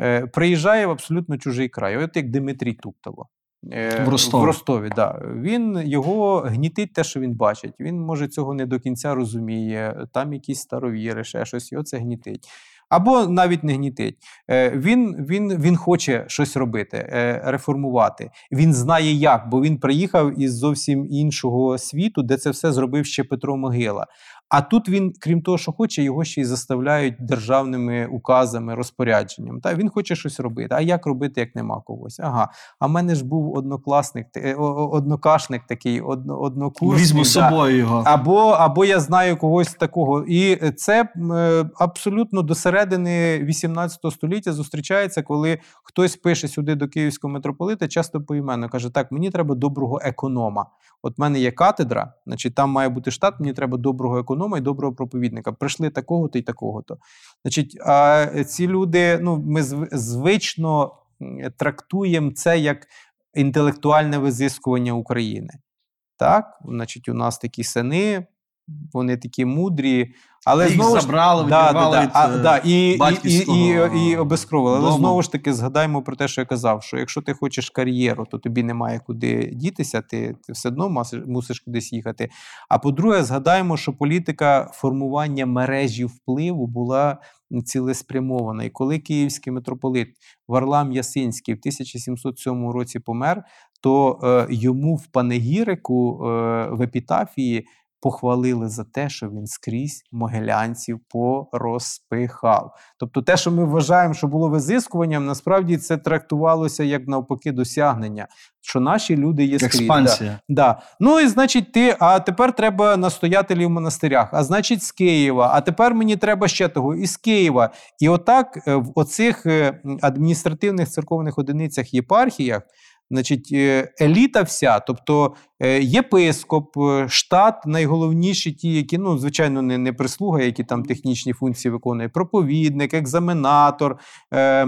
е, приїжджає в абсолютно чужий край, от як Дмитрій Туптало. Е, В Ростові. В Ростові, да. Він його гнітить те, що він бачить. Він може цього не до кінця розуміє. Там якісь старовіри, ще щось, його це гнітить. Або навіть не гнітить. Е, Він, він, він хоче щось робити, е, реформувати. Він знає як, бо він приїхав із зовсім іншого світу, де це все зробив ще Петро Могила. А тут він, крім того, що хоче, його ще й заставляють державними указами, розпорядженням. Та він хоче щось робити. А як робити, як нема когось? Ага. А в мене ж був однокласник, е, однокашник такий, одно, однокурсник. Візьму з собою його. Або, або я знаю когось такого. І це е, абсолютно до середини 18 століття зустрічається, коли хтось пише сюди до київського митрополита, часто поіменно каже: Так, мені треба доброго економа. От в мене є катедра, значить, там має бути штат, мені треба доброго економа і доброго проповідника. Прийшли такого-то і такого-то. Значить, а ці люди, ну, ми звично трактуємо це як інтелектуальне визискування України. Так, значить, у нас такі сини, вони такі мудрі, але Їх знову ж забрали, да, да, да, від, а, е, да, і, і, і, і, обезкровили. Але знову ж таки згадаймо про те, що я казав: що якщо ти хочеш кар'єру, то тобі немає куди дітися, ти, ти все одно мусиш, мусиш кудись їхати. А по-друге, згадаємо, що політика формування мережі впливу була цілеспрямована. І коли київський митрополит Варлам Ясинський в 1707 році помер, то е, йому в панегірику е, в епітафії похвалили за те, що він скрізь могилянців порозпихав. Тобто, те, що ми вважаємо, що було визискуванням, насправді це трактувалося як навпаки досягнення, що наші люди є скрізь. Да. Експансія. Да. Ну і значить, ти, а тепер треба настоятелів в монастирях, а значить, з Києва, а тепер мені треба ще того, із Києва. І отак е, в оцих е, адміністративних церковних одиницях єпархіях. Значить, е, еліта вся, тобто єпископ, е, штат, найголовніші ті, які, ну, звичайно, не, не прислуга, які там технічні функції виконує, проповідник, екзаменатор, е,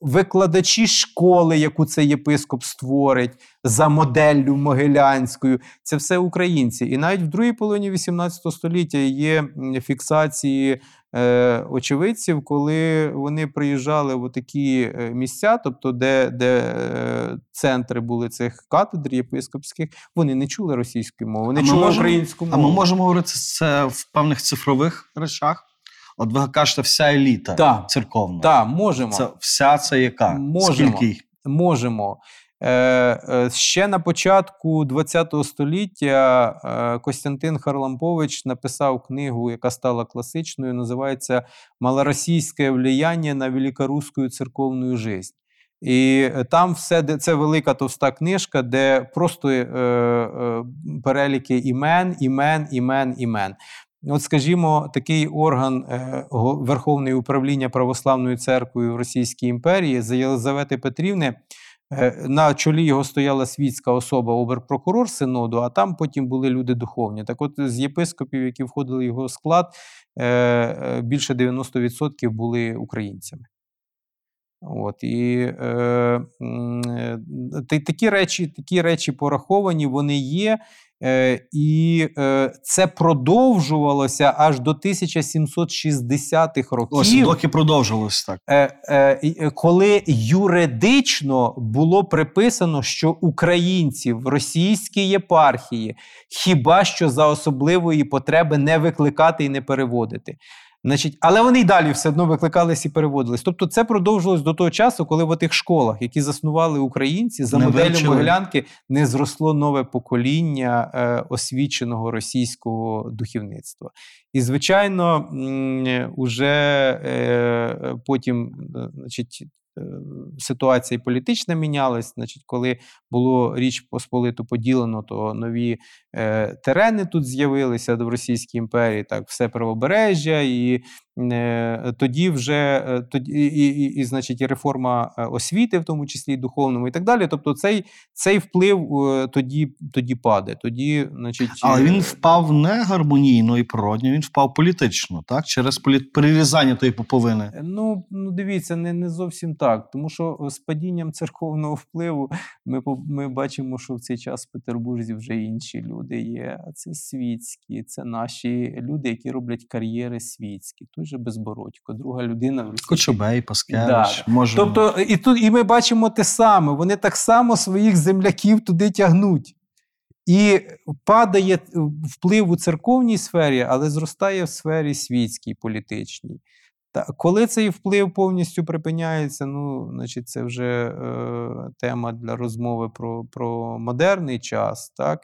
викладачі школи, яку цей єпископ створить за моделлю могилянською. Це все українці. І навіть в другій половині XVIII століття є фіксації е, очевидців, коли вони приїжджали в такі місця, тобто де, де е, центри були цих катедр єпископських, вони не чули російської мови, вони чули можемо- українську А ми можемо говорити це в певних цифрових речах. От ви кажете, вся еліта Так. церковна. Так, можемо. Це вся це яка? Можемо. Скільки? Можемо. Е, е, ще на початку ХХ століття е, Костянтин Харлампович написав книгу, яка стала класичною, називається Малоросійське влияння на великоруську церковну жизнь. І е, там все це велика товста книжка, де просто е, е, переліки імен, імен, імен, імен. От, скажімо, такий орган е, Верховне управління Православною церквою в Російській імперії за Єлизавети Петрівни. е, На чолі його стояла світська особа, оберпрокурор синоду, а там потім були люди духовні. Так от з єпископів, які входили в його склад, е, більше 90% були українцями. От, і е, е, такі, речі, такі речі пораховані, вони є. Е, і е, це продовжувалося аж до 1760-х років. Ось доки продовжилось так. Е, е, е, коли юридично було приписано, що українців в російській єпархії хіба що за особливої потреби не викликати і не переводити. Значить, але вони й далі все одно викликались і переводились. Тобто це продовжилось до того часу, коли в тих школах, які заснували українці, за Не моделлю вивчили. Могилянки не зросло нове покоління е, освіченого російського духовництва. І, звичайно, м, уже е, потім, е, значить. Е, Ситуація політична мінялась. Значить, коли було Річ Посполиту поділено, то нові е, терени тут з'явилися в Російській імперії, так, все правобережжя, і тоді вже е, тоді, і, і, і, і, значить, і реформа е, освіти, в тому числі і духовному, і так далі. Тобто цей, цей вплив е, тоді, тоді паде. Тоді, значить, Але е, він впав не гармонійно і природньо, він впав політично, так? Через полі... перерізання тої поповини. Ну, ну дивіться, не, не зовсім так. Тому що з падінням церковного впливу ми, ми бачимо, що в цей час в Петербурзі вже інші люди є. Це світські, це наші люди, які роблять кар'єри світські. Же Безбородько, друга людина. Кочубей, Паскевич, Да. може. Тобто, і тут і ми бачимо те саме. Вони так само своїх земляків туди тягнуть. І падає вплив у церковній сфері, але зростає в сфері світській, політичній. Та коли цей вплив повністю припиняється, ну, значить, це вже е, тема для розмови про, про модерний час. Так?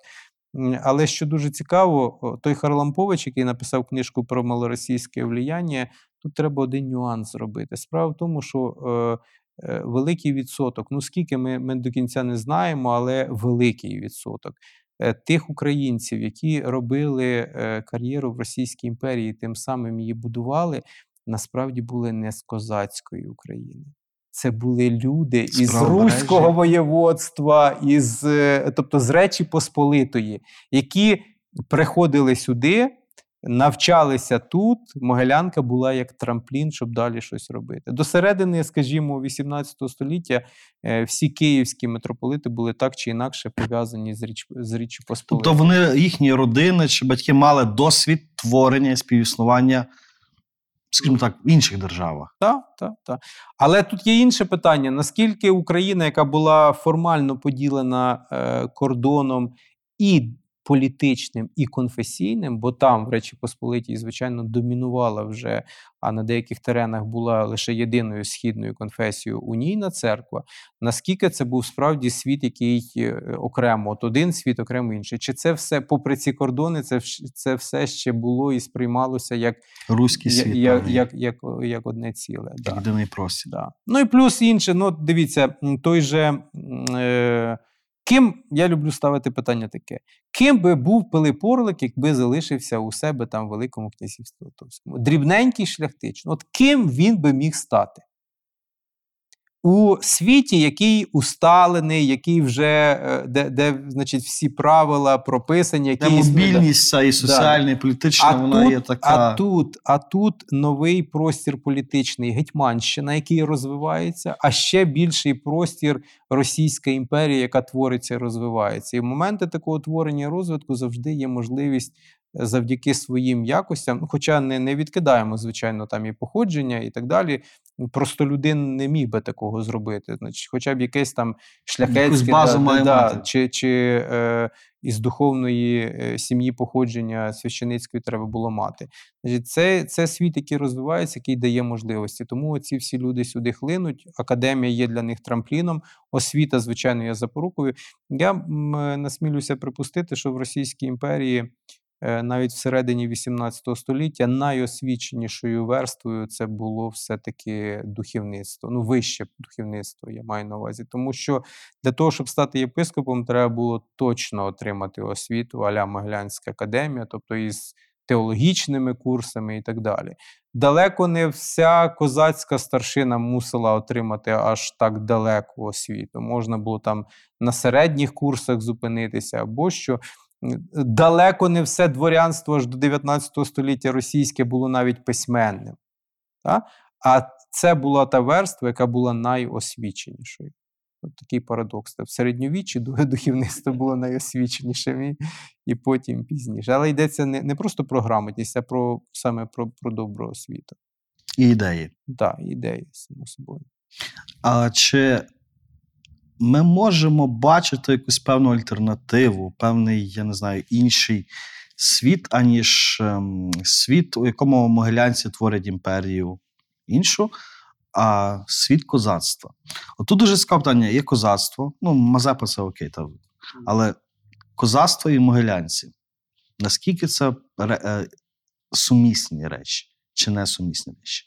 Але що дуже цікаво, той Харлампович, який написав книжку про малоросійське влияння, тут треба один нюанс зробити. Справа в тому, що е, е, великий відсоток, ну скільки ми, ми до кінця не знаємо, але великий відсоток е, тих українців, які робили е, кар'єру в Російській імперії, тим самим її будували, насправді були не з козацької України. Це були люди із. Руського воєводства, із, тобто з Речі Посполитої, які приходили сюди, навчалися тут. Могилянка була як трамплін, щоб далі щось робити. До середини, скажімо, 18 століття е, всі київські митрополити були так чи інакше пов'язані з Річ з Річчю Посполитою. Тобто вони, їхні родини чи батьки мали досвід творення і співіснування, скажімо так, в інших державах. Так, так, так. Але тут є інше питання: наскільки Україна, яка була формально поділена е, кордоном і політичним і конфесійним, бо там, в Речі Посполитій, звичайно, домінувала вже, а на деяких теренах була лише єдиною східною конфесією унійна церква. Наскільки це був справді світ, який е, окремо, от один світ, окремо інший? Чи це все, попри ці кордони, це, це все ще було і сприймалося як, Руський як, світ, як, як, як, як одне ціле? як Да. єдиний простір. Да. Ну і плюс інше, ну дивіться, той же. Е, ким я люблю ставити питання таке: ким би був Пилип Орлик, якби залишився у себе там в Великому князівстві Литовському? Дрібненький шляхтич. Ну, От ким він би міг стати? У світі, який усталений, який вже е, де, де значить, всі правила прописані, які да. мобільність ця і соціальна, і політична, А вона тут, є така. а, тут, а тут новий простір політичний Гетьманщина, який розвивається, а ще більший простір Російська імперія, яка твориться і розвивається. І в моменти такого творення розвитку завжди є можливість завдяки своїм якостям, ну, хоча не, не відкидаємо, звичайно, там і походження, і так далі. Просто людин не міг би такого зробити. Значить, хоча б якесь там шляхетське базу має да, мати. чи, чи е, із духовної е, сім'ї походження священицької треба було мати. Значить, це, це світ, який розвивається, який дає можливості. Тому ці всі люди сюди хлинуть. Академія є для них трампліном, освіта, звичайно, є запорукою. Я м, насмілюся припустити, що в Російській імперії. Е, Навіть всередині 18 століття найосвіченішою верствою це було все-таки духовництво, ну вище духовництво, я маю на увазі. Тому що для того, щоб стати єпископом, треба було точно отримати освіту аля Могилянська академія, тобто із теологічними курсами і так далі. Далеко не вся козацька старшина мусила отримати аж так далеку освіту. Можна було там на середніх курсах зупинитися або що. Далеко не все дворянство аж до 19 століття російське було навіть письменним. Та? А це була та верства, яка була найосвіченішою. От такий парадокс. В середньовіччі ду- духовництво було найосвіченішим і, і потім пізніше. Але йдеться не, не просто про грамотність, а про саме про, про добру освіту. І ідеї. Так, ідеї, само собою. А чи ми можемо бачити якусь певну альтернативу, певний, я не знаю, інший світ, аніж ем, світ, у якому могилянці творять імперію іншу, а світ козацтва. Отут дуже цікаве питання: є козацтво, ну, Мазепа це окей, та, але козацтво і могилянці. Наскільки це е, сумісні речі чи не сумісні речі?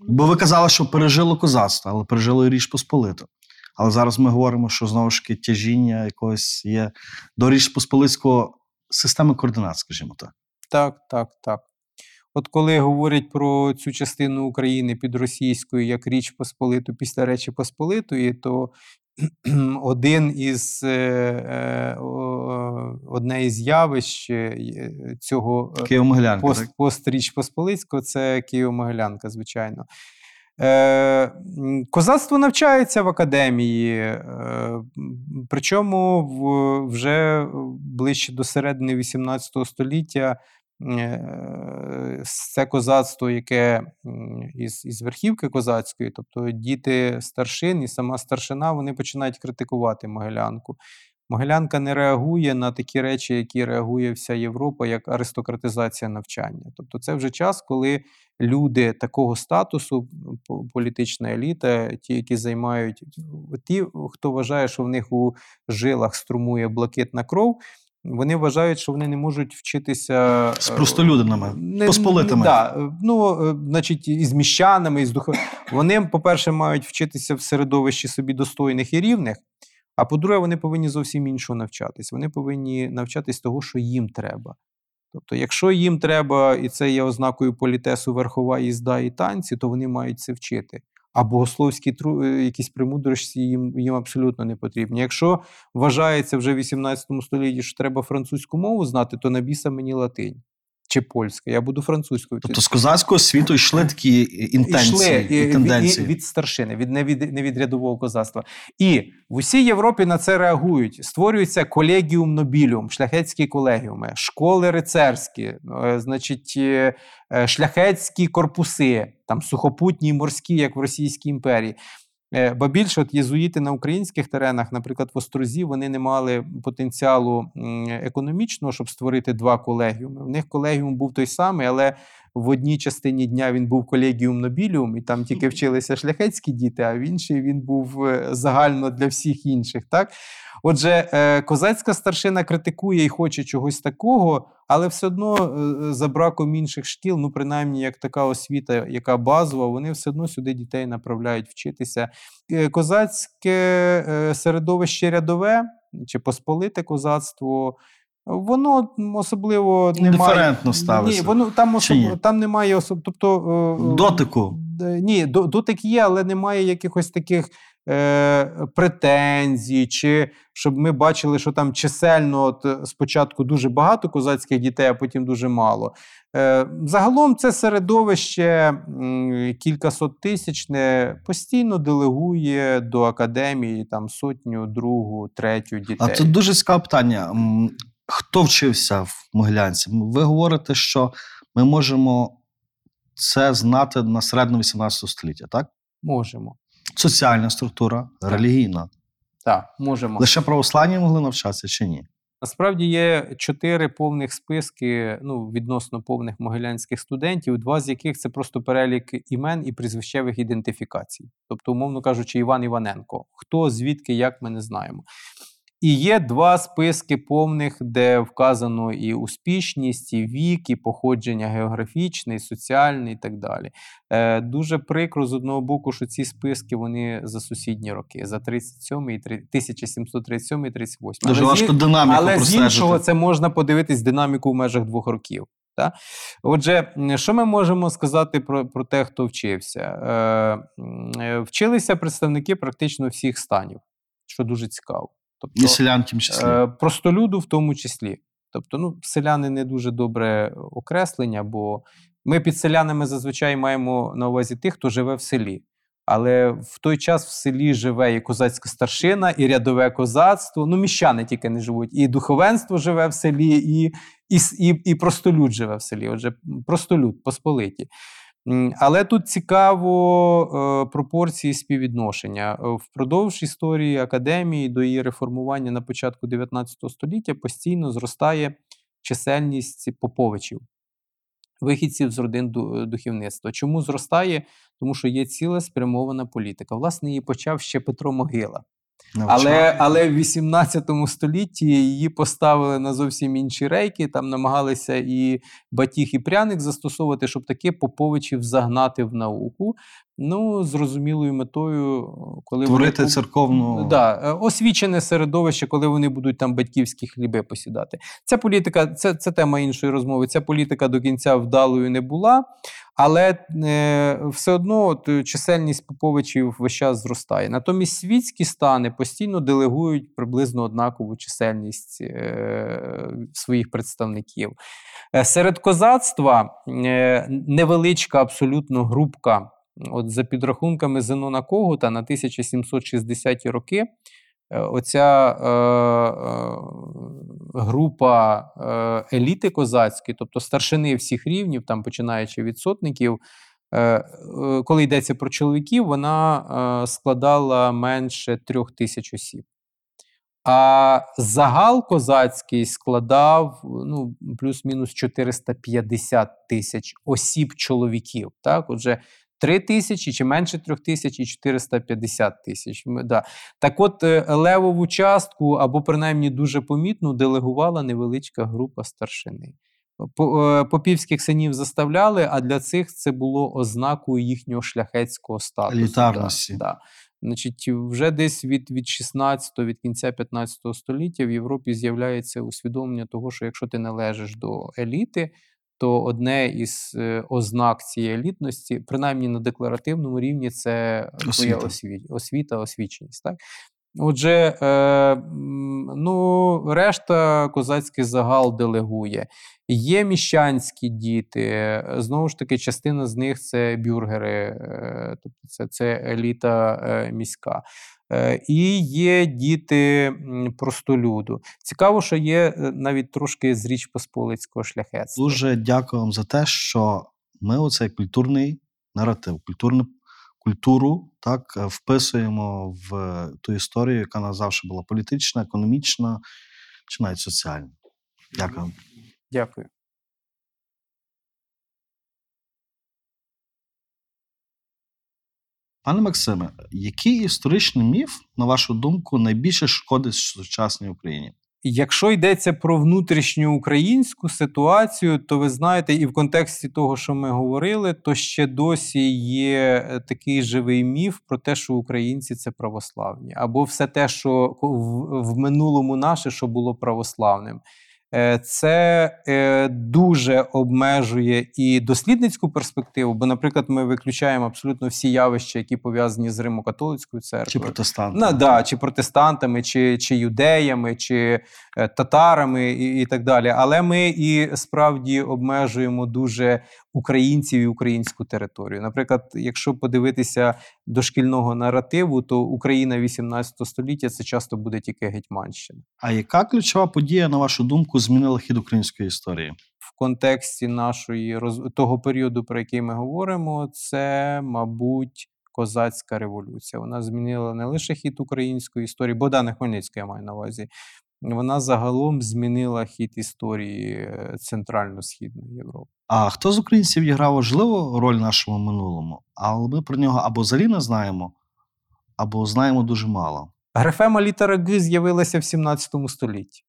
Бо ви казали, що пережило козацтво, але пережило і Річ Посполиту. Але зараз ми говоримо, що знову ж таки тяжіння якогось є до Річ Посполицького системи координат, скажімо так. Так, так, так. От коли говорять про цю частину України під російською як Річ Посполиту після Речі Посполитої, то один із, е, е, одне із явищ е, цього пост, так? постріч Посполицького це Києво-Могилянка, звичайно. Е, козацтво навчається в академії, е, причому вже ближче до середини XVIII століття е, це козацтво, яке із, із верхівки козацької, тобто діти старшин і сама старшина, вони починають критикувати Могилянку. Могилянка не реагує на такі речі, які реагує вся Європа, як аристократизація навчання. Тобто, це вже час, коли люди такого статусу, політична еліта, ті, які займають ті, хто вважає, що в них у жилах струмує блакитна кров. Вони вважають, що вони не можуть вчитися З е, простолюдинами, не- посполитими. Да, ну, е, значить, із міщанами, із духов... Вони, по-перше, мають вчитися в середовищі собі достойних і рівних. А по-друге, вони повинні зовсім іншого навчатись. Вони повинні навчатись того, що їм треба. Тобто, якщо їм треба, і це є ознакою політесу верхова їзда і танці, то вони мають це вчити. А богословські тру... е, якісь премудрості їм, їм абсолютно не потрібні. Якщо вважається вже в 18 столітті, що треба французьку мову знати, то на біса мені латинь чи польська. Я буду французькою. Тобто з козацького світу йшли такі інтенції Ішли, і- і від- тенденції. і- від старшини, від не від, не від рядового козацтва. І в усій Європі на це реагують. Створюється колегіум нобіліум, шляхетські колегіуми, школи рицарські, е, значить, е, е, шляхетські корпуси, там сухопутні морські, як в Російській імперії. Е, Ба більше, от єзуїти на українських теренах, наприклад, в Острозі, вони не мали потенціалу економічного, щоб створити два колегіуми. У них колегіум був той самий, але в одній частині дня він був колегіум нобіліум, і там тільки вчилися шляхетські діти, а в іншій він був е, загально для всіх інших. Так? Отже, е, козацька старшина критикує і хоче чогось такого, але все одно е, за браком інших шкіл, ну принаймні як така освіта, яка базова, вони все одно сюди дітей направляють вчитися. Козацьке середовище рядове чи посполите козацтво. Воно особливо немає. Індиферентно ставиться. Ні, воно там особ... там немає особ... тобто, е, е, Дотику. Ні, дотик є, але немає якихось таких е, претензій, чи щоб ми бачили, що там чисельно от, спочатку дуже багато козацьких дітей, а потім дуже мало. Е, загалом це середовище кількасот тисячне постійно делегує до академії там сотню, другу, третю дітей. А тут дуже цікаве питання. Хто вчився в Могилянці? Ви говорите, що ми можемо це знати на середину 18 століття, так? Можемо. Соціальна структура, релігійна. Так, можемо. Лише православні могли навчатися чи ні? Насправді є чотири повних списки, ну відносно повних могилянських студентів, два з яких це просто перелік імен і прізвищевих ідентифікацій. Тобто, умовно кажучи, Іван Іваненко. Хто, звідки, як ми не знаємо. І є два списки повних, де вказано і успішність, і вік, і походження географічне, і соціальне, і так далі. Е, дуже прикро з одного боку, що ці списки вони за сусідні роки, за 37 і 3- 1737 і 38. Дуже Але важко зі- динаміку але з іншого це можна подивитись динаміку в межах двох років. Та? Отже, що ми можемо сказати про, про те, хто вчився? Е, е, вчилися представники практично всіх станів, що дуже цікаво. Тобто, І селян, в числі. Е, простолюду в тому числі. Тобто, ну, селяни не дуже добре окреслення, бо ми під селянами зазвичай маємо на увазі тих, хто живе в селі. Але в той час в селі живе і козацька старшина, і рядове козацтво. Ну, міщани тільки не живуть, і духовенство живе в селі, і, і, і, і простолюд живе в селі. Отже, простолюд, посполиті. Але тут цікаво е, пропорції співвідношення. Е, Впродовж історії академії до її реформування на початку 19 століття постійно зростає чисельність поповичів, вихідців з родин ду- духовництва. Чому зростає? Тому що є ціла спрямована політика. Власне, її почав ще Петро Могила. Але, але в 18 столітті її поставили на зовсім інші рейки. Там намагалися і батіг, і пряник застосовувати, щоб таки поповичів загнати в науку. Ну, зрозумілою метою, коли Творити вони... церковну. Да, е, освічене середовище, коли вони будуть там батьківські хліби посідати. Ця політика, це, це тема іншої розмови. Ця політика до кінця вдалою не була, але е, все одно от, е, чисельність поповичів весь час зростає. Натомість світські стани постійно делегують приблизно однакову чисельність е, своїх представників. Серед козацтва невеличка абсолютно групка. От за підрахунками Зенона Когута на 1760-ті роки оця е, е, група е, еліти козацької, тобто старшини всіх рівнів, там починаючи від сотників, е, е, коли йдеться про чоловіків, вона е, складала менше трьох тисяч осіб. А загал козацький складав ну, плюс-мінус 450 тисяч осіб чоловіків. Так? Отже, 3 тисячі чи менше 3 тисяч і 450 тисяч. Да. Так от, е, левову частку, або принаймні дуже помітну, делегувала невеличка група старшини. Е, Попівських синів заставляли, а для цих це було ознакою їхнього шляхетського статусу. Елітарності. Да, да. Значить, вже десь від, від 16 від кінця 15 століття в Європі з'являється усвідомлення того, що якщо ти належиш до еліти, то одне із е, ознак цієї елітності, принаймні на декларативному рівні, це твоя Освіта. освіта, освіта освіченість. Так? Отже, е, ну, решта козацький загал делегує. Є міщанські діти, е, знову ж таки, частина з них це бюргери, е, тобто це, це еліта е, міська. Е, І є діти простолюду. Цікаво, що є е, навіть трошки з Річ Посполицького шляхетства. Дуже дякую вам за те, що ми оцей культурний наратив, культурне, культуру, так е, вписуємо в ту історію, яка нас завжди була політична, економічна чи навіть соціальна. Дякую. Дякую. Пане Максиме, який історичний міф, на вашу думку, найбільше шкодить сучасній Україні? Якщо йдеться про внутрішню українську ситуацію, то ви знаєте, і в контексті того, що ми говорили, то ще досі є е, такий живий міф про те, що українці це православні, або все те, що в минулому наше, що було православним. Е, Це е, дуже обмежує і дослідницьку перспективу, бо, наприклад, ми виключаємо абсолютно всі явища, які пов'язані з Римо-католицькою Чи церквою. протестанти? Ну, да, чи протестантами, чи, чи юдеями, чи е, татарами, і, і так далі. Але ми і справді обмежуємо дуже українців і українську територію. Наприклад, якщо подивитися дошкільного наративу, то Україна 18 століття це часто буде тільки Гетьманщина. А яка ключова подія, на вашу думку, змінила хід української історії? В контексті нашої роз... того періоду, про який ми говоримо, це, мабуть, козацька революція. Вона змінила не лише хід української історії, Богдана Хмельницького я маю на увазі. Вона загалом змінила хід історії е, Центрально-Східної Європи. А хто з українців грав важливу роль в нашому минулому? Але ми про нього або взагалі не знаємо, або знаємо дуже мало. Графема літера Г з'явилася в 17 столітті.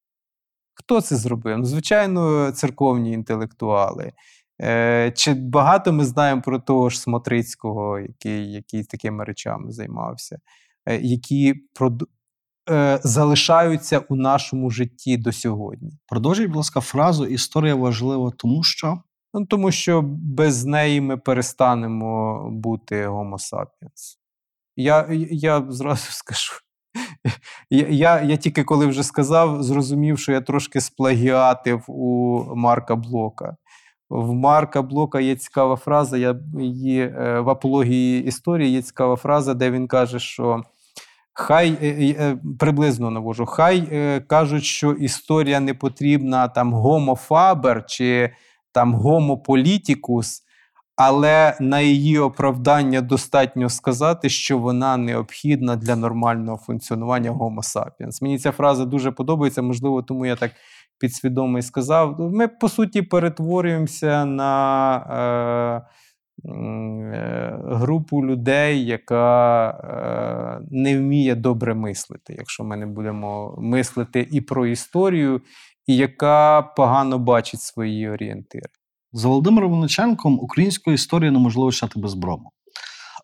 Хто це зробив? Ну, звичайно, церковні інтелектуали. Е, чи багато ми знаємо про того ж Смотрицького, який, який такими речами займався, е, які прод... е, залишаються у нашому житті до сьогодні? Продовжіть, будь ласка, фразу Історія важлива, тому що Ну, тому що без неї ми перестанемо бути Homo sapiens. Я, я зразу скажу. Я, я, тільки коли вже сказав, зрозумів, що я трошки сплагіатив у Марка Блока. В Марка Блока є цікава фраза, я її е, в апології історії є цікава фраза, де він каже, що хай е, е, приблизно навожу, хай кажуть, що історія не потрібна там faber чи там politicus, але на її оправдання достатньо сказати, що вона необхідна для нормального функціонування Homo sapiens. Мені ця фраза дуже подобається, можливо, тому я так підсвідомо і сказав. Ми, по суті, перетворюємося на е, е, групу людей, яка е, не вміє добре мислити, якщо ми не будемо мислити і про історію, і яка погано бачить свої орієнтири. За Володимиром Величенком українську історію неможливо читати без брому.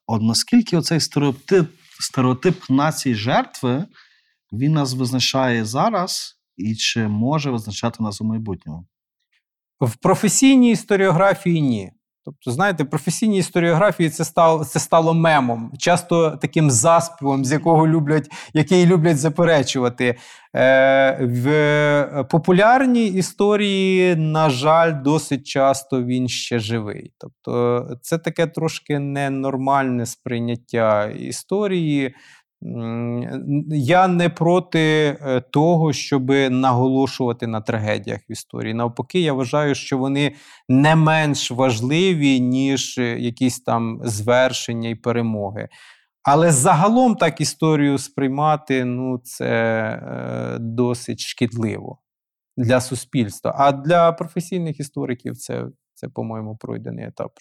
От наскільки оцей стереотип, стереотип нації жертви він нас визначає зараз, і чи може визначати нас у майбутньому? В професійній історіографії ні. Тобто, знаєте, в професійній історіографії це стало, це стало мемом, часто таким заспівом, з якого люблять, який люблять заперечувати. Е, в популярній історії, на жаль, досить часто він ще живий. Тобто, це таке трошки ненормальне сприйняття історії. Я не проти е, того, щоб наголошувати на трагедіях в історії. Навпаки, я вважаю, що вони не менш важливі, ніж е, якісь там звершення і перемоги. Але загалом так історію сприймати ну, це е, досить шкідливо для суспільства. А для професійних істориків це, це по-моєму, пройдений етап.